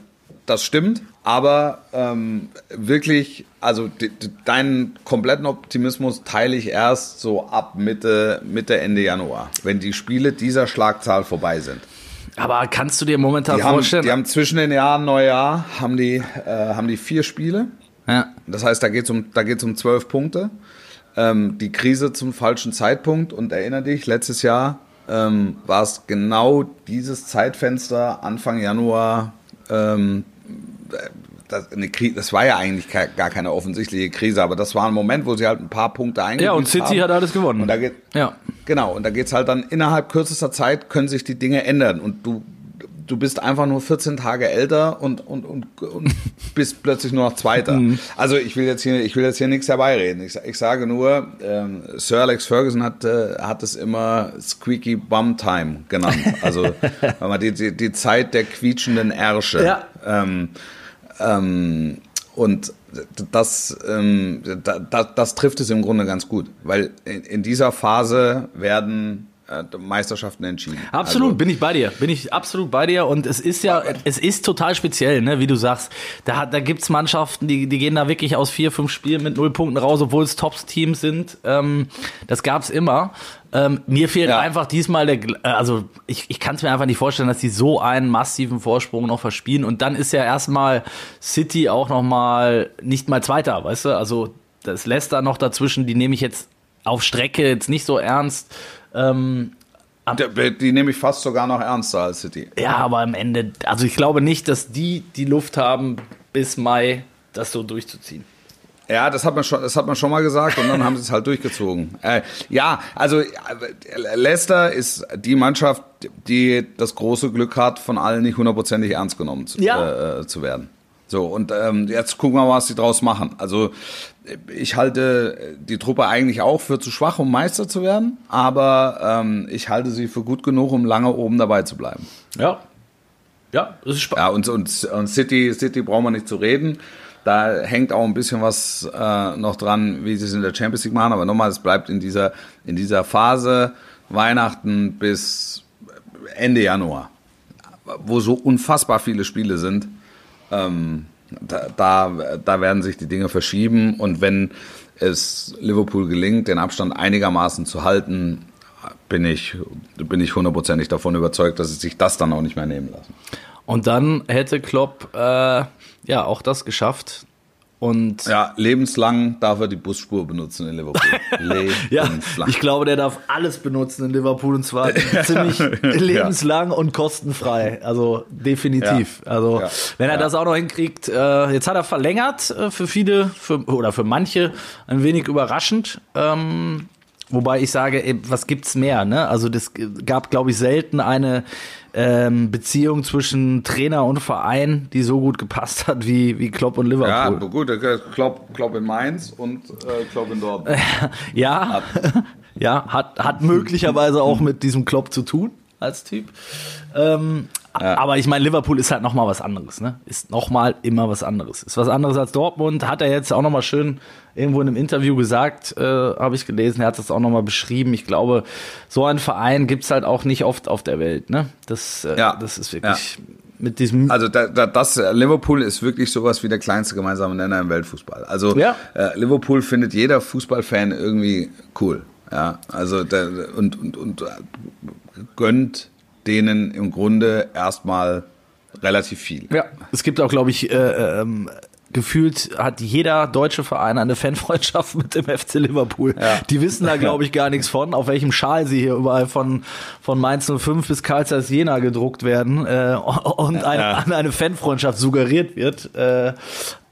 Speaker 3: Das stimmt, aber ähm, wirklich, also deinen kompletten Optimismus teile ich erst so ab Mitte, Mitte, Ende Januar, wenn die Spiele dieser Schlagzahl vorbei sind.
Speaker 2: Aber kannst du dir momentan
Speaker 3: die
Speaker 2: vorstellen?
Speaker 3: Haben, die haben zwischen den Jahren Neujahr haben die, äh, haben die vier Spiele. Ja. Das heißt, da geht es um, da geht's um zwölf Punkte. Ähm, die Krise zum falschen Zeitpunkt. Und erinnere dich, letztes Jahr ähm, war es genau dieses Zeitfenster, Anfang Januar, ähm, das, eine Krise, das war ja eigentlich gar keine offensichtliche Krise, aber das war ein Moment, wo sie halt ein paar Punkte eingebracht haben.
Speaker 2: Ja, und City
Speaker 3: haben.
Speaker 2: hat alles gewonnen.
Speaker 3: Und da geht, ja. Genau, und da geht es halt dann innerhalb kürzester Zeit können sich die Dinge ändern und du du bist einfach nur 14 Tage älter und, und, und, und <laughs> bist plötzlich nur noch Zweiter. Mhm. Also ich will jetzt hier, ich will jetzt hier nichts herbeireden. Ich, ich sage nur, ähm, Sir Alex Ferguson hat, äh, hat es immer Squeaky Bum Time genannt. Also <laughs> die, die, die Zeit der quietschenden Ärsche. Ja. Ähm, ähm, und das, ähm, da, das trifft es im Grunde ganz gut, weil in, in dieser Phase werden Meisterschaften entschieden.
Speaker 2: Absolut,
Speaker 3: Also,
Speaker 2: bin ich bei dir. Bin ich absolut bei dir. Und es ist ja, es ist total speziell, ne, wie du sagst. Da, hat- da gibt's Mannschaften, die, die gehen da wirklich aus vier, fünf Spielen mit null Punkten raus, obwohl es Tops-Teams sind. Ähm, das gab's immer. Ähm, mir fehlt
Speaker 3: Ja.
Speaker 2: einfach diesmal der, äh, also ich, ich kann es mir einfach nicht vorstellen, dass die so einen massiven Vorsprung noch verspielen. Und dann ist ja erstmal City auch noch mal nicht mal Zweiter, weißt du? Also das Leicester noch dazwischen, die nehme ich jetzt auf Strecke jetzt nicht so ernst. Ähm,
Speaker 3: die, die nehme ich fast sogar noch ernster als City.
Speaker 2: ja, aber am Ende, also ich glaube nicht, dass die die Luft haben, bis Mai das so durchzuziehen.
Speaker 3: Ja, das hat man schon, das hat man schon mal gesagt und dann haben sie es halt durchgezogen. <laughs> Äh, ja, also äh, Leicester ist die Mannschaft, die das große Glück hat, von allen nicht hundertprozentig ernst genommen zu,
Speaker 2: Ja.
Speaker 3: äh, zu werden. So, und ähm, jetzt gucken wir mal, was sie draus machen. Also ich halte die Truppe eigentlich auch für zu schwach, um Meister zu werden, aber ähm, ich halte sie für gut genug, um lange oben dabei zu bleiben.
Speaker 2: Ja. Ja, das ist spannend.
Speaker 3: Ja, und, und, und City, City brauchen wir nicht zu reden. Da hängt auch ein bisschen was äh, noch dran, wie sie es in der Champions League machen. Aber nochmal, es bleibt in dieser, in dieser Phase Weihnachten bis Ende Januar, wo so unfassbar viele Spiele sind. Ähm, da, da, da werden sich die Dinge verschieben. Und wenn es Liverpool gelingt, den Abstand einigermaßen zu halten, bin ich, bin ich hundertprozentig davon überzeugt, dass sie sich das dann auch nicht mehr nehmen lassen.
Speaker 2: Und dann hätte Klopp äh, ja auch das geschafft. Und
Speaker 3: Ja, lebenslang darf er die Busspur benutzen in Liverpool. <laughs>
Speaker 2: Ja, ich glaube, der darf alles benutzen in Liverpool und zwar <laughs> ziemlich lebenslang und kostenfrei. Also definitiv.
Speaker 3: Ja.
Speaker 2: Also
Speaker 3: Ja.
Speaker 2: wenn er
Speaker 3: Ja.
Speaker 2: das auch noch hinkriegt, äh, jetzt hat er verlängert äh, für viele für, oder für manche ein wenig überraschend. Ähm, wobei ich sage, ey, was gibt's mehr? Ne? Also das gab, glaube ich, selten eine ähm, Beziehung zwischen Trainer und Verein, die so gut gepasst hat wie wie Klopp und Liverpool.
Speaker 3: ja, gut, Klopp, Klopp in Mainz und äh, Klopp in Dortmund. <laughs>
Speaker 2: Ja, ja, hat, hat möglicherweise auch mit diesem Klopp zu tun als Typ. Ähm,
Speaker 3: Ja.
Speaker 2: Aber ich meine, Liverpool ist halt nochmal was anderes, ne? Ist nochmal immer was anderes. Ist was anderes als Dortmund. Hat er jetzt auch nochmal schön irgendwo in einem Interview gesagt, äh, habe ich gelesen. Er hat das auch nochmal beschrieben. Ich glaube, so einen Verein gibt's halt auch nicht oft auf der Welt, ne? Das, äh,
Speaker 3: Ja.
Speaker 2: das ist wirklich mit diesem.
Speaker 3: Also da, da, das äh, Liverpool ist wirklich sowas wie der kleinste gemeinsame Nenner im Weltfußball. Also
Speaker 2: Ja.
Speaker 3: äh, Liverpool findet jeder Fußballfan irgendwie cool. Ja, also da, und, und, und äh, gönnt denen im Grunde erstmal relativ viel.
Speaker 2: Ja, es gibt auch, glaube ich, äh, ähm, gefühlt hat jeder deutsche Verein eine Fanfreundschaft <laughs> mit dem FC Liverpool.
Speaker 3: Ja.
Speaker 2: Die wissen da, glaube ich, gar nichts von, auf welchem Schal sie hier überall von, von Mainz 05 bis Karl Zeiss Jena gedruckt werden äh, <laughs> und eine,
Speaker 3: Ja.
Speaker 2: an eine Fanfreundschaft suggeriert wird. Äh,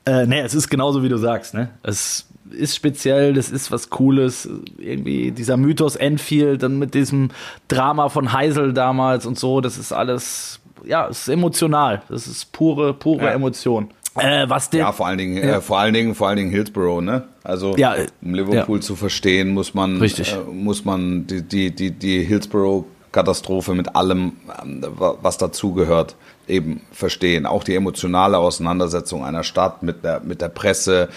Speaker 2: äh, nee, es ist genauso, wie du sagst. Ne? Es ist speziell, das ist was Cooles. Irgendwie dieser Mythos Enfield, dann mit diesem Drama von Heisel damals und so, das ist alles, ja, es ist emotional. Das ist pure, pure
Speaker 3: Ja.
Speaker 2: Emotion. Äh, was der,
Speaker 3: Ja, vor allen Dingen,
Speaker 2: Ja.
Speaker 3: äh, vor allen Dingen, vor allen Dingen Hillsborough, ne? Also
Speaker 2: Ja, äh,
Speaker 3: um Liverpool
Speaker 2: ja.
Speaker 3: zu verstehen, muss man,
Speaker 2: Richtig.
Speaker 3: Äh, muss man die, die, die, die Hillsborough-Katastrophe mit allem, ähm, wa- was dazugehört, eben verstehen. Auch die emotionale Auseinandersetzung einer Stadt mit der, mit der Presse,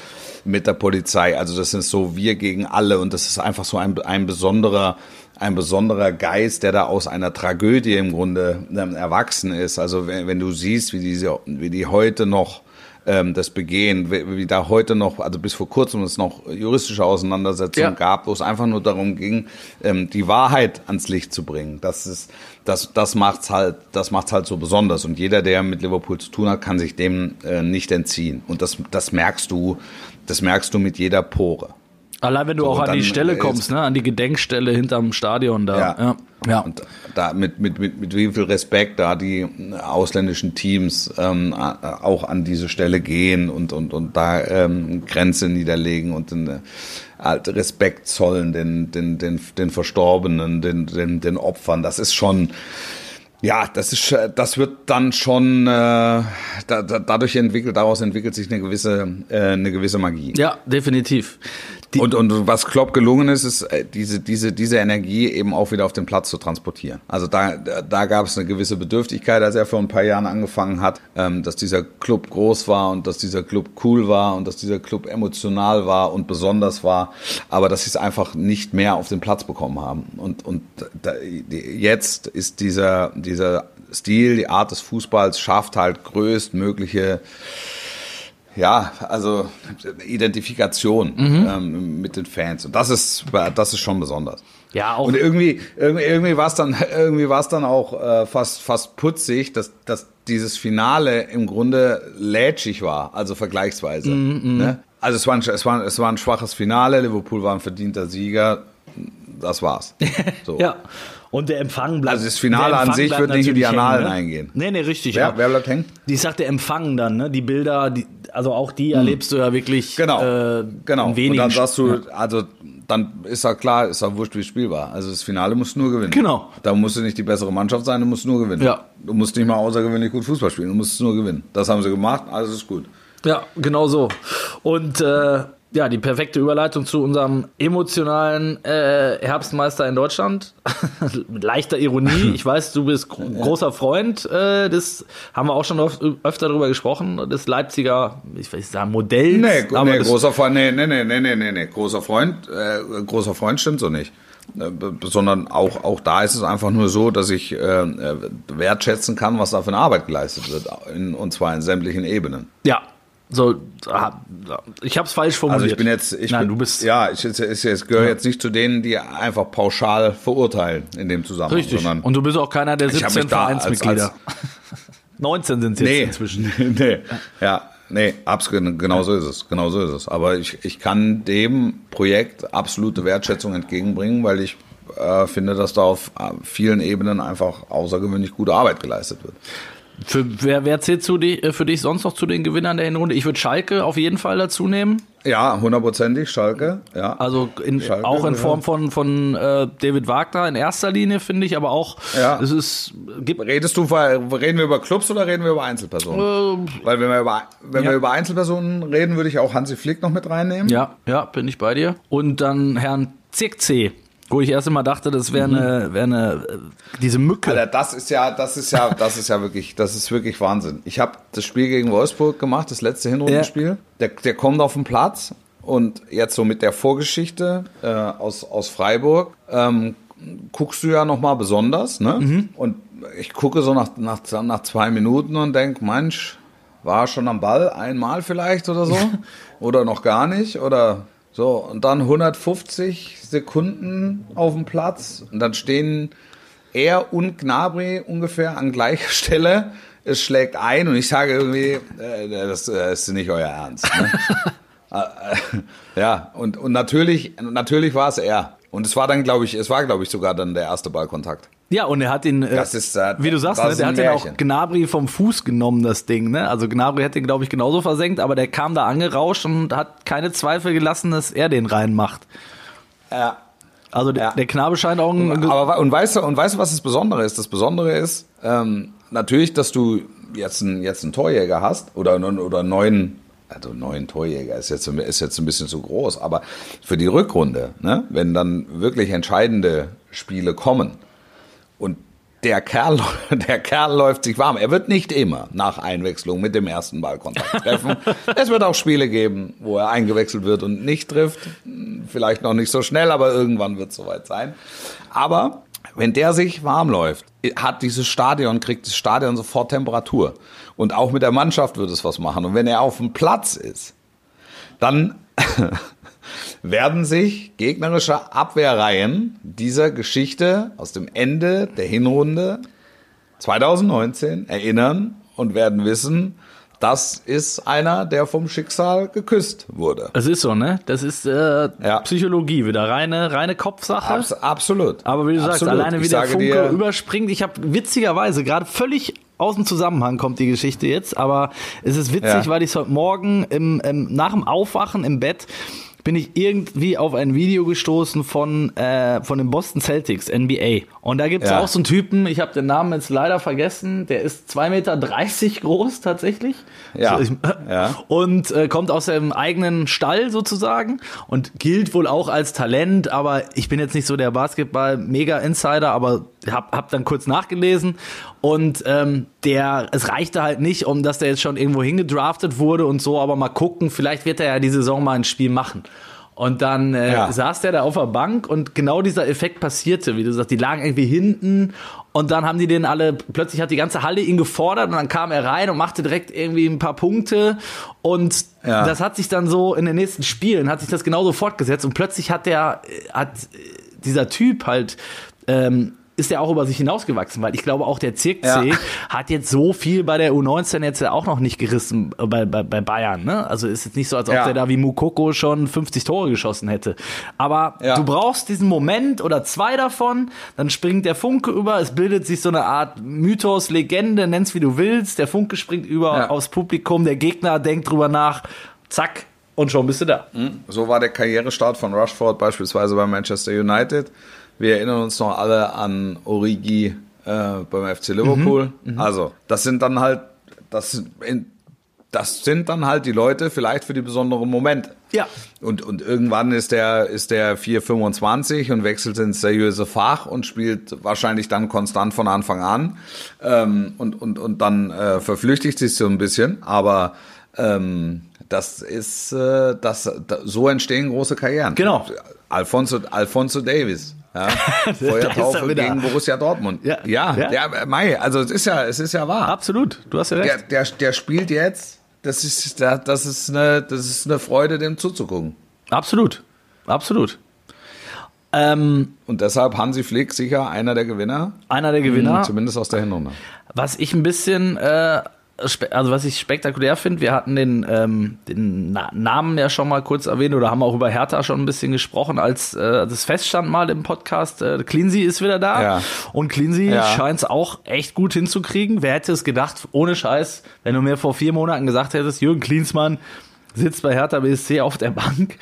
Speaker 3: mit der Polizei. Also das ist so wir gegen alle und das ist einfach so ein, ein besonderer, ein besonderer Geist, der da aus einer Tragödie im Grunde ähm, erwachsen ist. Also wenn, wenn du siehst, wie diese, wie die heute noch ähm, das Begehen, wie, wie da heute noch, also bis vor kurzem es noch juristische Auseinandersetzungen
Speaker 2: Ja.
Speaker 3: gab, wo es einfach nur darum ging, ähm, die Wahrheit ans Licht zu bringen. Das ist, das, das macht's halt, das macht's halt so besonders. Und jeder, der mit Liverpool zu tun hat, kann sich dem äh, nicht entziehen. Und das, das merkst du, das merkst du mit jeder Pore.
Speaker 2: allein wenn du
Speaker 3: So,
Speaker 2: auch an die Stelle
Speaker 3: ist-
Speaker 2: kommst, ne, an die Gedenkstelle hinterm Stadion da.
Speaker 3: Ja.
Speaker 2: ja. ja.
Speaker 3: Und da mit, mit, mit, mit wie viel Respekt da die ausländischen Teams ähm, äh, auch an diese Stelle gehen und, und, und da ähm, Grenze niederlegen und äh, Respekt zollen den, den, den, den Verstorbenen, den, den, den Opfern. Das ist schon, ja, das ist, äh, das wird dann schon, äh, da, da, dadurch entwickelt, daraus entwickelt sich eine gewisse, äh, eine gewisse Magie.
Speaker 2: Ja, definitiv.
Speaker 3: Und, und was Klopp gelungen ist, ist äh, diese, diese, diese Energie eben auch wieder auf den Platz zu transportieren. Also da, da gab es eine gewisse Bedürftigkeit, als er vor ein paar Jahren angefangen hat, ähm, dass dieser Club groß war und dass dieser Club cool war und dass dieser Club emotional war und besonders war, aber dass sie es einfach nicht mehr auf den Platz bekommen haben. Und, und da, jetzt ist dieser, dieser Stil, die Art des Fußballs schafft halt größtmögliche ja, also Identifikation mhm. ähm, mit den Fans. Und das ist, das ist schon besonders.
Speaker 2: Ja, auch.
Speaker 3: Und irgendwie, irgendwie, irgendwie war es dann, <laughs> irgendwie war es dann auch äh, fast, fast putzig, dass, dass dieses Finale im Grunde lätschig war, also vergleichsweise. Mhm, ne? Also es war, ein, es, war, es war ein schwaches Finale, Liverpool war ein verdienter Sieger, das war's. <laughs>
Speaker 2: So. ja. Und der Empfang bleibt.
Speaker 3: Also das Finale an sich wird nicht in die Annalen
Speaker 2: ne?
Speaker 3: eingehen.
Speaker 2: Nee, nee, richtig.
Speaker 3: Wer,
Speaker 2: ja.
Speaker 3: wer bleibt hängen?
Speaker 2: Die sagt der Empfang dann, ne? Die Bilder, die, also auch die hm. erlebst du ja wirklich
Speaker 3: genau,
Speaker 2: äh,
Speaker 3: genau.
Speaker 2: in wenigen
Speaker 3: Und dann sagst du, also dann ist ja klar, ist ja wurscht, wie spielbar. Also das Finale musst du nur gewinnen.
Speaker 2: Genau.
Speaker 3: Da musst du nicht die bessere Mannschaft sein, du musst nur gewinnen.
Speaker 2: Ja.
Speaker 3: Du musst nicht mal außergewöhnlich gut Fußball spielen, du musst nur gewinnen. Das haben sie gemacht, alles ist gut.
Speaker 2: Ja, genau so. Und äh, ja, die perfekte Überleitung zu unserem emotionalen äh, Herbstmeister in Deutschland. <laughs> Mit leichter Ironie. <laughs> Ich weiß, du bist gro großer Freund äh, des, haben wir auch schon öfter darüber gesprochen, des Leipziger, ich weiß nicht sagen, Modells.
Speaker 3: Nee, nee großer Freund, nee, nee, nee, nee, nee, nee, großer Freund, äh, großer Freund stimmt so nicht. Äh, sondern auch, auch da ist es einfach nur so, dass ich äh, wertschätzen kann, was da für eine Arbeit geleistet wird, in, und zwar in sämtlichen Ebenen.
Speaker 2: Ja, so, ich habe es falsch formuliert.
Speaker 3: Also ich bin jetzt, ich
Speaker 2: Nein,
Speaker 3: bin,
Speaker 2: du bist
Speaker 3: ja, ich, ich, ich, ich gehöre ja. jetzt nicht zu denen, die einfach pauschal verurteilen in dem Zusammenhang.
Speaker 2: Richtig.
Speaker 3: Sondern
Speaker 2: Und du bist auch keiner der 17 Vereinsmitglieder.
Speaker 3: Als, als
Speaker 2: 19 sind es jetzt
Speaker 3: nee,
Speaker 2: inzwischen. <laughs>
Speaker 3: nee, ja, nee, absolut, genau so ist es, genau so ist es. Aber ich, ich kann dem Projekt absolute Wertschätzung entgegenbringen, weil ich äh, finde, dass da auf äh, vielen Ebenen einfach außergewöhnlich gute Arbeit geleistet wird.
Speaker 2: Für, wer, wer zählt zu die, äh, für dich sonst noch zu den Gewinnern der Hinrunde? Ich würde Schalke auf jeden Fall dazu nehmen.
Speaker 3: Ja, hundertprozentig Schalke. Ja.
Speaker 2: Also in, Schalke, auch in Form von, von äh, David Wagner in erster Linie, finde ich, aber auch
Speaker 3: ja.
Speaker 2: es ist. Gibt
Speaker 3: Redest du, reden wir über Clubs oder reden wir über Einzelpersonen? Äh, Weil wenn wir über, wenn ja. wir über Einzelpersonen reden, würde ich auch Hansi Flick noch mit reinnehmen.
Speaker 2: Ja, ja, bin ich bei dir. Und dann Herrn Zirkzee. Wo ich erst immer dachte, das wäre eine, wär eine, äh, diese Mücke.
Speaker 3: Alter, das ist ja, das ist ja, das ist ja wirklich, das ist wirklich Wahnsinn. Ich habe das Spiel gegen Wolfsburg gemacht, das letzte Hinrundenspiel. Ja. Der, der kommt auf den Platz und jetzt so mit der Vorgeschichte äh, aus, aus Freiburg ähm, guckst du ja nochmal besonders, ne? Mhm. Und ich gucke so nach, nach, nach zwei Minuten und denk, Mensch, war schon am Ball einmal vielleicht oder so? <laughs> oder noch gar nicht? Oder so, und dann 150 Sekunden auf dem Platz und dann stehen er und Gnabry ungefähr an gleicher <laughs> Stelle. Es schlägt ein und ich sage irgendwie, äh, das, das ist nicht euer Ernst. Ne? <laughs> Äh, äh, ja, und, und natürlich, natürlich war es er. Und es war dann, glaube ich, es war, glaube ich, sogar dann der erste Ballkontakt.
Speaker 2: Ja, und er hat ihn, äh,
Speaker 3: ist, äh,
Speaker 2: wie du sagst, ne, der hat den auch Gnabry vom Fuß genommen, das Ding. Ne? Also Gnabry hätte ihn, glaube ich, genauso versenkt, aber der kam da angerauscht und hat keine Zweifel gelassen, dass er den reinmacht.
Speaker 3: Ja.
Speaker 2: Also der, ja. der Knabe scheint auch ein...
Speaker 3: Aber, und, weißt du, und weißt du, was das Besondere ist? Das Besondere ist ähm, natürlich, dass du jetzt einen, jetzt einen Torjäger hast oder, oder einen neuen also neuen Torjäger ist jetzt, ist jetzt ein bisschen zu groß, aber für die Rückrunde, ne, wenn dann wirklich entscheidende Spiele kommen, der Kerl, <laughs> der Kerl läuft sich warm. Er wird nicht immer nach Einwechslung mit dem ersten Ballkontakt treffen. <laughs> es wird auch Spiele geben, wo er eingewechselt wird und nicht trifft. Vielleicht noch nicht so schnell, aber irgendwann wird es soweit sein. Aber wenn der sich warm läuft, hat dieses Stadion, kriegt das Stadion sofort Temperatur. Und auch mit der Mannschaft wird es was machen. Und wenn er auf dem Platz ist, dann <laughs> werden sich gegnerische Abwehrreihen dieser Geschichte aus dem Ende der Hinrunde 2019 erinnern und werden wissen, das ist einer, der vom Schicksal geküsst wurde.
Speaker 2: Es ist so, ne? Das ist äh, ja. Psychologie wieder, reine, reine Kopfsache.
Speaker 3: Abs absolut.
Speaker 2: Aber wie du
Speaker 3: absolut.
Speaker 2: sagst, alleine wie ich der Funke überspringt. Ich habe witzigerweise gerade völlig aus dem Zusammenhang kommt die Geschichte jetzt, aber es ist witzig, ja. weil ich es heute Morgen im, im, nach dem Aufwachen im Bett bin ich irgendwie auf ein Video gestoßen von, äh, von den Boston Celtics, NBA. Und da gibt's
Speaker 3: Ja.
Speaker 2: auch so einen Typen, ich habe den Namen jetzt leider vergessen, der ist 2,30 Meter groß tatsächlich.
Speaker 3: Ja.
Speaker 2: So, ich,
Speaker 3: Ja.
Speaker 2: Und äh, kommt aus seinem eigenen Stall sozusagen und gilt wohl auch als Talent, aber ich bin jetzt nicht so der Basketball-Mega-Insider, aber hab, hab dann kurz nachgelesen und ähm, der, es reichte halt nicht, um dass der jetzt schon irgendwo hingedraftet wurde und so, aber mal gucken, vielleicht wird er ja die Saison mal ein Spiel machen. Und dann äh,
Speaker 3: Ja.
Speaker 2: saß der da auf der Bank und genau dieser Effekt passierte, wie du sagst, die lagen irgendwie hinten und dann haben die den alle, plötzlich hat die ganze Halle ihn gefordert und dann kam er rein und machte direkt irgendwie ein paar Punkte und
Speaker 3: Ja.
Speaker 2: das hat sich dann so in den nächsten Spielen, hat sich das genauso fortgesetzt und plötzlich hat der, äh, hat äh, dieser Typ halt, ähm, ist er auch über sich hinausgewachsen, weil ich glaube auch der Zirkzee
Speaker 3: Ja.
Speaker 2: hat jetzt so viel bei der U19 jetzt ja auch noch nicht gerissen äh, bei, bei, bei Bayern. Ne? Also ist jetzt nicht so, als ob
Speaker 3: Ja.
Speaker 2: der da wie Mukoko schon 50 Tore geschossen hätte. Aber
Speaker 3: Ja.
Speaker 2: du brauchst diesen Moment oder zwei davon, dann springt der Funke über, es bildet sich so eine Art Mythos, Legende, nenn's wie du willst, der Funke springt über aufs Publikum, der Gegner denkt drüber nach, zack, und schon bist du da.
Speaker 3: So war der Karrierestart von Rushford beispielsweise bei Manchester United. Wir erinnern uns noch alle an Origi äh, beim FC Liverpool. Also, das sind dann halt, das, in, das sind dann halt die Leute vielleicht für die besonderen Momente.
Speaker 2: Ja.
Speaker 3: Und, und irgendwann ist der, ist der 4,25 und wechselt ins seriöse Fach und spielt wahrscheinlich dann konstant von Anfang an. Ähm, und, und, und dann äh, verflüchtigt sich so ein bisschen. Aber ähm, das ist, äh, das, da, so entstehen große Karrieren.
Speaker 2: Genau.
Speaker 3: Alfonso, Alfonso Davis. Ja, <laughs>
Speaker 2: er
Speaker 3: Feuertaufe gegen Borussia Dortmund.
Speaker 2: Ja.
Speaker 3: ja,
Speaker 2: Ja.
Speaker 3: Der, Mai, also es ist ja, es ist ja wahr.
Speaker 2: Absolut, du hast ja
Speaker 3: Der,
Speaker 2: recht.
Speaker 3: der, der spielt jetzt. Das ist, da- das ist eine, das ist eine Freude, dem zuzugucken.
Speaker 2: Absolut, absolut. Ähm,
Speaker 3: Und deshalb Hansi Flick sicher einer der Gewinner.
Speaker 2: einer der Gewinner.
Speaker 3: Hm, Zumindest aus der Hinrunde.
Speaker 2: Was ich ein bisschen, äh, also was ich spektakulär finde, wir hatten den, ähm, den Na Namen ja schon mal kurz erwähnt oder haben auch über Hertha schon ein bisschen gesprochen, als äh, das feststand mal im Podcast. Äh, Cleansy ist wieder da
Speaker 3: Ja.
Speaker 2: und Cleansy
Speaker 3: Ja.
Speaker 2: scheint es auch echt gut hinzukriegen. Wer hätte es gedacht, ohne Scheiß, wenn du mir vor vier Monaten gesagt hättest, Jürgen Klinsmann sitzt bei Hertha BSC auf der Bank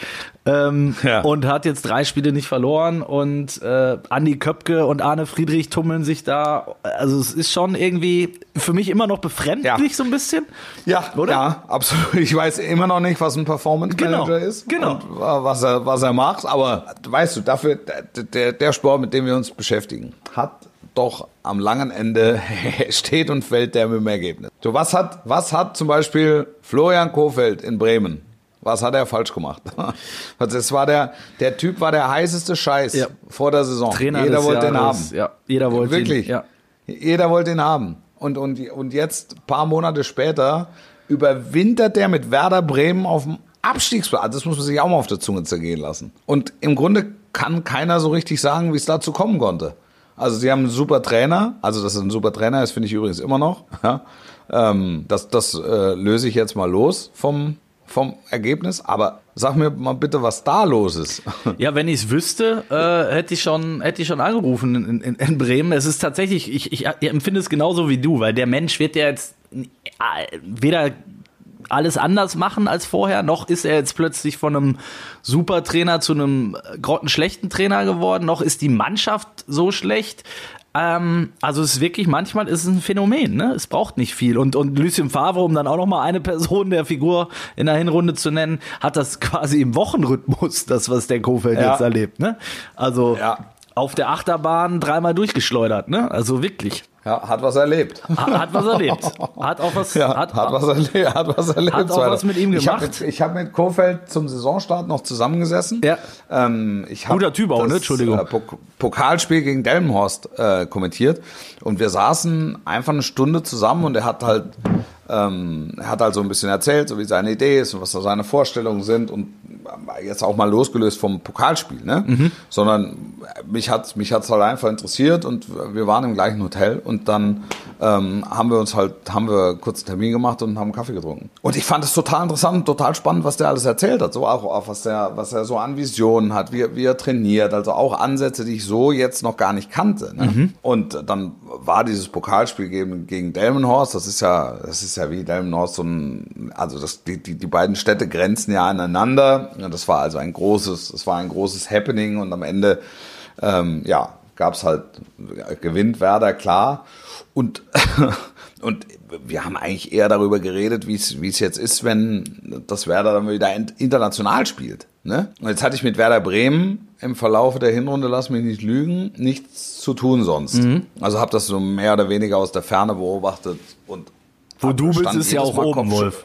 Speaker 2: ähm,
Speaker 3: Ja.
Speaker 2: und hat jetzt drei Spiele nicht verloren und äh, Andi Köpke und Arne Friedrich tummeln sich da. Also es ist schon irgendwie für mich immer noch befremdlich
Speaker 3: Ja.
Speaker 2: so ein bisschen.
Speaker 3: Ja,
Speaker 2: Oder?
Speaker 3: Ja, absolut. Ich weiß immer noch nicht, was ein Performance
Speaker 2: Genau,
Speaker 3: Manager ist.
Speaker 2: genau.
Speaker 3: Und was er, was er macht. Aber weißt du, dafür, der, der Sport, mit dem wir uns beschäftigen, hat doch am langen Ende <laughs> steht und fällt der mit dem Ergebnis. So, was hat, was hat zum Beispiel Florian Kofeld in Bremen? Was hat er falsch gemacht? <laughs> Das war der, der Typ war der heißeste Scheiß
Speaker 2: Ja.
Speaker 3: vor der Saison.
Speaker 2: Trainer
Speaker 3: Jeder wollte den haben.
Speaker 2: Jahres. Ja, jeder wollte
Speaker 3: Wirklich.
Speaker 2: ihn. Ja.
Speaker 3: Jeder wollte ihn haben. Und, und, und jetzt, ein paar Monate später, überwintert der mit Werder Bremen auf dem Abstiegsplatz. Das muss man sich auch mal auf der Zunge zergehen lassen. Und im Grunde kann keiner so richtig sagen, wie es dazu kommen konnte. Also sie haben einen super Trainer. Also dass es ein super Trainer ist, finde ich übrigens immer noch. Ja. Ähm, das das äh, löse ich jetzt mal los vom, vom Ergebnis. Aber sag mir mal bitte, was da los ist. <laughs>
Speaker 2: Ja, wenn ich es wüsste, äh, hätte ich schon, hätte ich schon angerufen in, in, in Bremen. Es ist tatsächlich, ich, ich, ich empfinde es genauso wie du, weil der Mensch wird ja jetzt äh, weder alles anders machen als vorher, noch ist er jetzt plötzlich von einem Supertrainer zu einem grottenschlechten Trainer geworden, noch ist die Mannschaft so schlecht. Ähm, also es ist wirklich, manchmal ist es ein Phänomen, ne? Es braucht nicht viel. Und, und Lucien Favre, um dann auch nochmal eine Person der Figur in der Hinrunde zu nennen, hat das quasi im Wochenrhythmus, das, was der Kofeld
Speaker 3: Ja.
Speaker 2: jetzt erlebt, ne? Also
Speaker 3: Ja.
Speaker 2: auf der Achterbahn dreimal durchgeschleudert, ne? Also wirklich.
Speaker 3: Ja, hat was erlebt.
Speaker 2: Hat, hat was erlebt. Hat auch was,
Speaker 3: Ja,
Speaker 2: hat,
Speaker 3: hat, was erlebt. Hat, was erlebt
Speaker 2: Hat auch
Speaker 3: Zweiter.
Speaker 2: was mit ihm
Speaker 3: Ich habe
Speaker 2: gemacht.
Speaker 3: mit, ich hab mit Kofeld zum Saisonstart noch zusammengesessen.
Speaker 2: Ja.
Speaker 3: Ähm, ich
Speaker 2: Guter Typ auch, ne? Entschuldigung.
Speaker 3: Äh, Pok Pokalspiel gegen Delmenhorst äh, kommentiert. Und wir saßen einfach eine Stunde zusammen und er hat halt, ähm, er hat halt so ein bisschen erzählt, so wie seine Idee ist und was da seine Vorstellungen sind und jetzt auch mal losgelöst vom Pokalspiel, ne?
Speaker 2: Mhm.
Speaker 3: Sondern mich hat mich hat's halt einfach interessiert und wir waren im gleichen Hotel und dann ähm, haben wir uns halt, haben wir kurz einen Termin gemacht und haben einen Kaffee getrunken. Und ich fand es total interessant, total spannend, was der alles erzählt hat. So auch, auch was der, was er so an Visionen hat, wie, wie er trainiert. Also auch Ansätze, die ich so jetzt noch gar nicht kannte. Ne?
Speaker 2: Mhm.
Speaker 3: Und dann war dieses Pokalspiel gegen, gegen Delmenhorst. Das ist ja, das ist ja wie Delmenhorst so ein, also das, die, die, die beiden Städte grenzen ja aneinander. Ja, das war also ein großes, das war ein großes Happening und am Ende, ähm, ja, gab's halt, gewinnt Werder, klar. Und, <laughs> und wir haben eigentlich eher darüber geredet, wie es es jetzt ist, wenn das Werder dann wieder international spielt. Ne? Und jetzt hatte ich mit Werder Bremen im Verlauf der Hinrunde, lass mich nicht lügen, nichts zu tun sonst.
Speaker 2: Mhm.
Speaker 3: Also habe das so mehr oder weniger aus der Ferne beobachtet und
Speaker 2: Wo du bist, ist ja auch
Speaker 3: Mal
Speaker 2: oben,
Speaker 3: Kopfschü-
Speaker 2: Wolf.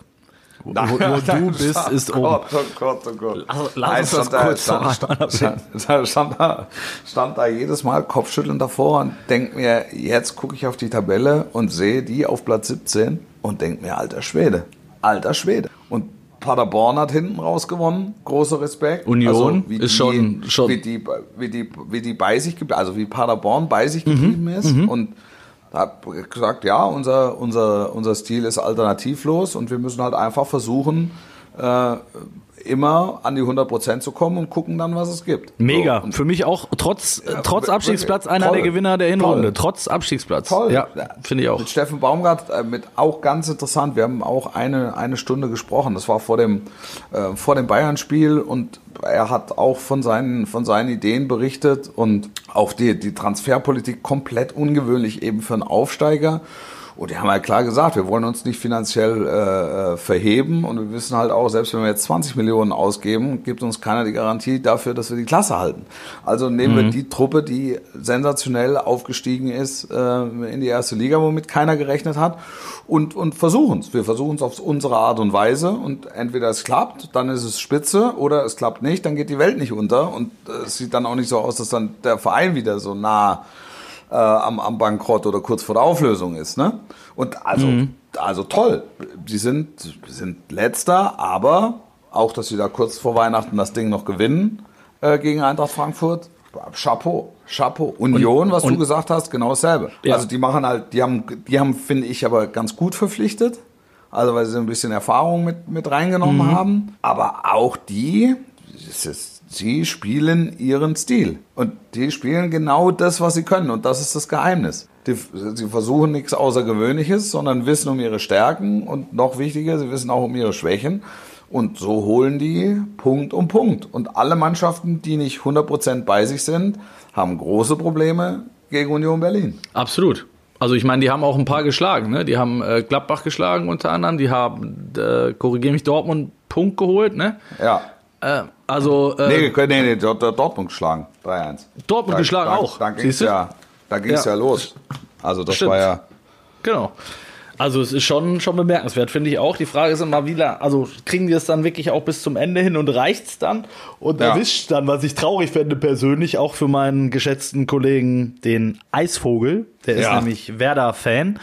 Speaker 2: Wo, wo, wo du bist, ist
Speaker 3: oh
Speaker 2: oben.
Speaker 3: Gott, oh Gott, oh Gott.
Speaker 2: Also, lass uns das
Speaker 3: stand da-
Speaker 2: kurz
Speaker 3: stand, <laughs> stand, stand, stand, da, stand da jedes Mal kopfschüttelnd davor und denk mir, jetzt gucke ich auf die Tabelle und sehe die auf Platz 17 und denk mir, alter Schwede, alter Schwede. Und Paderborn hat hinten raus gewonnen, großer Respekt.
Speaker 2: Union
Speaker 3: wie
Speaker 2: ist schon- schon-
Speaker 3: Wie die, wie, die, wie die bei sich, geblieben- also wie Paderborn bei
Speaker 2: Mhm,
Speaker 3: sich geblieben ist und habe gesagt, ja, unser, unser, unser Stil ist alternativlos und wir müssen halt einfach versuchen, äh, immer an die 100% zu kommen und gucken dann, was es gibt.
Speaker 2: Mega.
Speaker 3: So,
Speaker 2: Für mich auch trotz, äh, trotz Abstiegsplatz einer
Speaker 3: toll.
Speaker 2: der Gewinner der Hinrunde.
Speaker 3: Toll.
Speaker 2: Trotz Abstiegsplatz.
Speaker 3: Toll.
Speaker 2: Ja, finde ich auch.
Speaker 3: Mit Steffen Baumgart, äh, mit auch ganz interessant. Wir haben auch eine, eine Stunde gesprochen. Das war vor dem, äh, vor dem Bayern-Spiel und er hat auch von seinen, von seinen Ideen berichtet und auch die, die Transferpolitik komplett ungewöhnlich eben für einen Aufsteiger. Und die haben halt klar gesagt, wir wollen uns nicht finanziell äh, äh, verheben. Und wir wissen halt auch, selbst wenn wir jetzt 20 Millionen ausgeben, gibt uns keiner die Garantie dafür, dass wir die Klasse halten. Also nehmen wir die Truppe, die sensationell aufgestiegen ist äh, in die erste Liga, womit keiner gerechnet hat. Und, und versuchen es. Wir versuchen es auf unsere Art und Weise. Und entweder es klappt, dann ist es spitze. Oder es klappt nicht, dann geht die Welt nicht unter. Und äh, es sieht dann auch nicht so aus, dass dann der Verein wieder so nah äh, am, am Bankrott oder kurz vor der Auflösung ist. Ne? Und also, also toll. Die sind, sind letzter, aber auch, dass sie da kurz vor Weihnachten das Ding noch gewinnen äh, gegen Eintracht Frankfurt. Chapeau, Chapeau. Union, was du
Speaker 2: und-
Speaker 3: gesagt hast, genau dasselbe.
Speaker 2: Ja.
Speaker 3: Also die machen halt, die haben, die haben, finde ich, aber ganz gut verpflichtet. Also weil sie ein bisschen Erfahrung mit, mit reingenommen haben. Aber auch die, es ist, sie spielen ihren Stil. Und die spielen genau das, was sie können. Und das ist das Geheimnis. Die, sie versuchen nichts Außergewöhnliches, sondern wissen um ihre Stärken und noch wichtiger, sie wissen auch um ihre Schwächen. Und so holen die Punkt um Punkt. Und alle Mannschaften, die nicht 100% bei sich sind, haben große Probleme gegen Union Berlin.
Speaker 2: Absolut. Also ich meine, die haben auch ein paar geschlagen. Ne? Die haben äh, Gladbach geschlagen unter anderem. Die haben, äh, korrigiere mich, Dortmund Punkt geholt. Ne?
Speaker 3: Ja.
Speaker 2: Äh, also äh,
Speaker 3: Nee, nee, nee, Dort- Dort- Dortmund geschlagen. 3-1.
Speaker 2: Dortmund
Speaker 3: Da-
Speaker 2: geschlagen
Speaker 3: da,
Speaker 2: auch.
Speaker 3: Da ging es ja, da ging's
Speaker 2: Ja.
Speaker 3: ja. los. Also das
Speaker 2: Stimmt.
Speaker 3: war ja.
Speaker 2: Genau. Also es ist schon, schon bemerkenswert, finde ich auch. Die Frage ist immer wieder, also kriegen die es dann wirklich auch bis zum Ende hin und reicht's dann? Und
Speaker 3: Ja.
Speaker 2: erwischt dann, was ich traurig fände persönlich, auch für meinen geschätzten Kollegen, den Eisvogel, der ist
Speaker 3: Ja.
Speaker 2: nämlich Werder-Fan.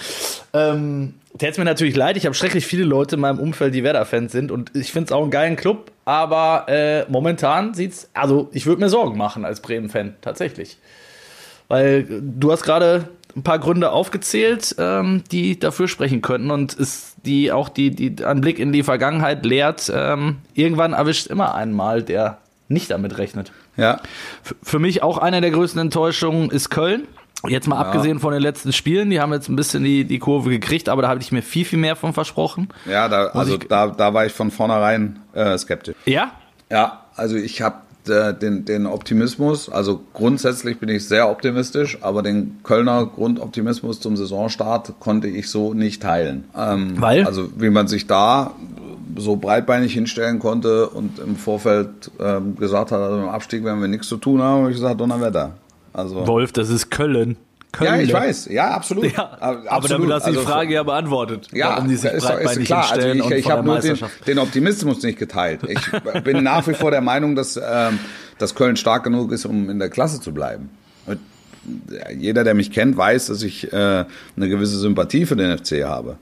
Speaker 2: Ähm, der mir natürlich leid, ich habe schrecklich viele Leute in meinem Umfeld, die Werder-Fans sind und ich finde es auch einen geilen Club, aber äh, momentan sieht's, also ich würde mir Sorgen machen als Bremen-Fan, tatsächlich. Weil äh, du hast gerade ein paar Gründe aufgezählt, ähm, die dafür sprechen könnten und ist die auch die, die ein Blick in die Vergangenheit lehrt, ähm, irgendwann erwischt immer einen mal, der nicht damit rechnet.
Speaker 3: Ja.
Speaker 2: F für mich auch eine der größten Enttäuschungen ist Köln. Jetzt mal abgesehen von den letzten Spielen, die haben jetzt ein bisschen die, die Kurve gekriegt, aber da habe ich mir viel, viel mehr von versprochen.
Speaker 3: Ja, da, also
Speaker 2: ich-
Speaker 3: da, da war ich von vornherein äh, skeptisch.
Speaker 2: Ja?
Speaker 3: Ja, also ich habe den, den Optimismus, also grundsätzlich bin ich sehr optimistisch, aber den Kölner Grundoptimismus zum Saisonstart konnte ich so nicht teilen. Ähm,
Speaker 2: Weil?
Speaker 3: Also wie man sich da so breitbeinig hinstellen konnte und im Vorfeld ähm, gesagt hat, also im Abstieg werden wir nichts zu tun haben, habe ich gesagt, Donnerwetter. Also,
Speaker 2: Wolf, das ist Köln. Köln.
Speaker 3: ja, ich weiß, ja, absolut.
Speaker 2: Ja,
Speaker 3: Ab-
Speaker 2: aber
Speaker 3: absolut.
Speaker 2: damit hast du die
Speaker 3: Also,
Speaker 2: Frage ja beantwortet,
Speaker 3: Ja,
Speaker 2: warum die sich
Speaker 3: ist, ist klar. Also ich, ich habe nur den, den Optimismus nicht geteilt. Ich <laughs> bin nach wie vor der Meinung, dass, ähm, dass Köln stark genug ist, um in der Klasse zu bleiben. Und jeder, der mich kennt, weiß, dass ich äh, eine gewisse Sympathie für den FC habe.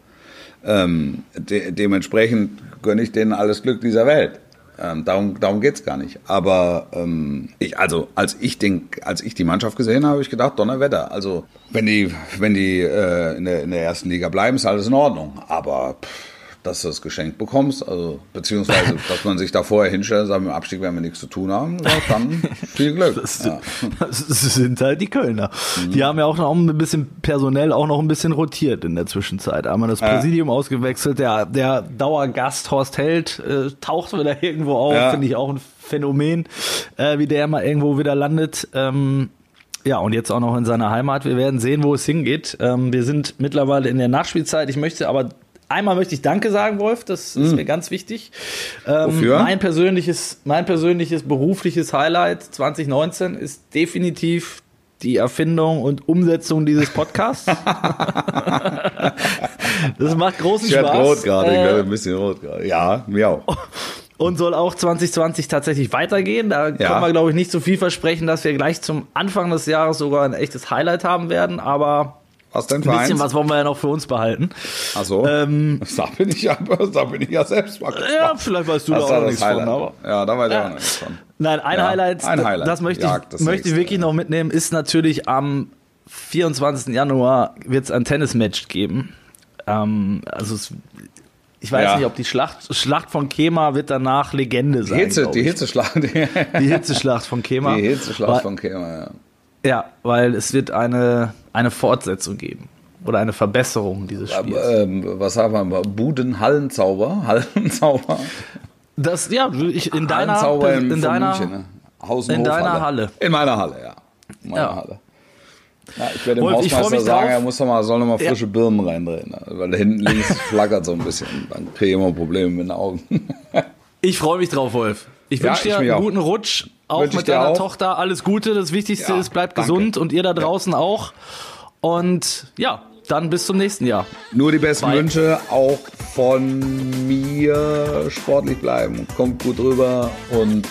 Speaker 3: Ähm, de dementsprechend gönne ich denen alles Glück dieser Welt. Ähm, darum darum geht's gar nicht. Aber ähm, ich, also als ich den, als ich die Mannschaft gesehen habe, habe ich gedacht, Donnerwetter. Also wenn die, wenn die äh, in, der, in der ersten Liga bleiben, ist alles in Ordnung. Aber pff, dass du das Geschenk bekommst, also beziehungsweise, <laughs> dass man sich da vorher hinstellt, sagt, mit dem Abstieg werden wir nichts zu tun haben, dann <laughs> viel Glück.
Speaker 2: Das,
Speaker 3: ja.
Speaker 2: das sind halt die Kölner. Die haben ja auch noch ein bisschen personell auch noch ein bisschen rotiert in der Zwischenzeit. Einmal das Präsidium ausgewechselt, der, der Dauergast Horst Held äh, taucht wieder irgendwo auf,
Speaker 3: Ja.
Speaker 2: finde ich auch ein Phänomen, äh, wie der mal irgendwo wieder landet. Ähm, ja, und jetzt auch noch in seiner Heimat. Wir werden sehen, wo es hingeht. Ähm, wir sind mittlerweile in der Nachspielzeit. Ich möchte aber einmal möchte ich Danke sagen, Wolf. Das ist mir ganz wichtig. Ähm,
Speaker 3: Wofür?
Speaker 2: Mein persönliches, mein persönliches berufliches Highlight 2019 ist definitiv die Erfindung und Umsetzung dieses Podcasts. <laughs> das macht großen
Speaker 3: Ich werde
Speaker 2: Spaß.
Speaker 3: rot gerade, ich
Speaker 2: Äh,
Speaker 3: ein bisschen rot gerade. Ja, mir auch.
Speaker 2: und soll auch 2020 tatsächlich weitergehen. Da
Speaker 3: Ja.
Speaker 2: können wir, glaube ich, nicht so viel versprechen, dass wir gleich zum Anfang des Jahres sogar ein echtes Highlight haben werden. Aber
Speaker 3: Was denn
Speaker 2: ein
Speaker 3: für
Speaker 2: bisschen
Speaker 3: eins?
Speaker 2: was wollen wir ja noch für uns behalten.
Speaker 3: Ach so.
Speaker 2: Ähm, <laughs>
Speaker 3: da bin ich ja, da bin ich ja selbst mal gespannt.
Speaker 2: Ja, vielleicht weißt du
Speaker 3: Das
Speaker 2: da auch nichts von.
Speaker 3: Highlight.
Speaker 2: Aber
Speaker 3: ja, da weiß ich
Speaker 2: Ja.
Speaker 3: auch noch nichts von.
Speaker 2: Nein, ein
Speaker 3: Ja,
Speaker 2: Highlight,
Speaker 3: ein Highlight.
Speaker 2: das möchte ich,
Speaker 3: das
Speaker 2: möchte ich wirklich noch mitnehmen, ist natürlich am 24. Januar wird es ein Tennismatch geben. Ähm, also es, ich weiß
Speaker 3: Ja.
Speaker 2: nicht, ob die Schlacht, Schlacht von Kema wird danach Legende sein.
Speaker 3: Hitze,
Speaker 2: glaub
Speaker 3: die. Hitzeschlacht. Die,
Speaker 2: die Hitzeschlacht von <laughs> Kema.
Speaker 3: die Hitzeschlacht
Speaker 2: Weil-
Speaker 3: von Kema, ja.
Speaker 2: Ja, weil es wird eine, eine Fortsetzung geben. Oder eine Verbesserung dieses Spiels.
Speaker 3: Ähm, was haben wir? Buden-Hallenzauber? <laughs> Hallenzauber?
Speaker 2: Das, ja, ich, in deiner,
Speaker 3: Hallenzauber
Speaker 2: in,
Speaker 3: von
Speaker 2: deiner,
Speaker 3: München, ne?
Speaker 2: In deiner Halle.
Speaker 3: In meiner Halle, ja. In meiner
Speaker 2: Ja.
Speaker 3: Halle. Ja, ich werde dem
Speaker 2: Wolf,
Speaker 3: Hausmeister sagen,
Speaker 2: drauf.
Speaker 3: er muss doch mal, soll noch mal
Speaker 2: Ja.
Speaker 3: frische Birnen reindrehen. Ne? Weil da hinten links <laughs> flackert so ein bisschen. Dann kriege ich immer Probleme mit den Augen.
Speaker 2: Ich freue mich drauf, Wolf. Ich
Speaker 3: Ja,
Speaker 2: wünsche
Speaker 3: ich
Speaker 2: dir einen
Speaker 3: auch.
Speaker 2: guten Rutsch, auch
Speaker 3: Wünsch
Speaker 2: mit deiner
Speaker 3: auch.
Speaker 2: Tochter. Alles Gute. Das Wichtigste
Speaker 3: Ja,
Speaker 2: ist, bleibt
Speaker 3: danke.
Speaker 2: gesund und ihr da draußen auch. Und ja, dann bis zum nächsten Jahr.
Speaker 3: Nur die besten
Speaker 2: Bye.
Speaker 3: Wünsche auch von mir. Sportlich bleiben. Kommt gut rüber und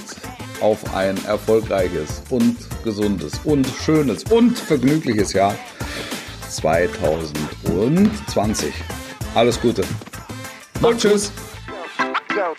Speaker 3: auf ein erfolgreiches und gesundes und schönes und vergnügliches Jahr 2020. Alles Gute. Und tschüss.
Speaker 4: Stop.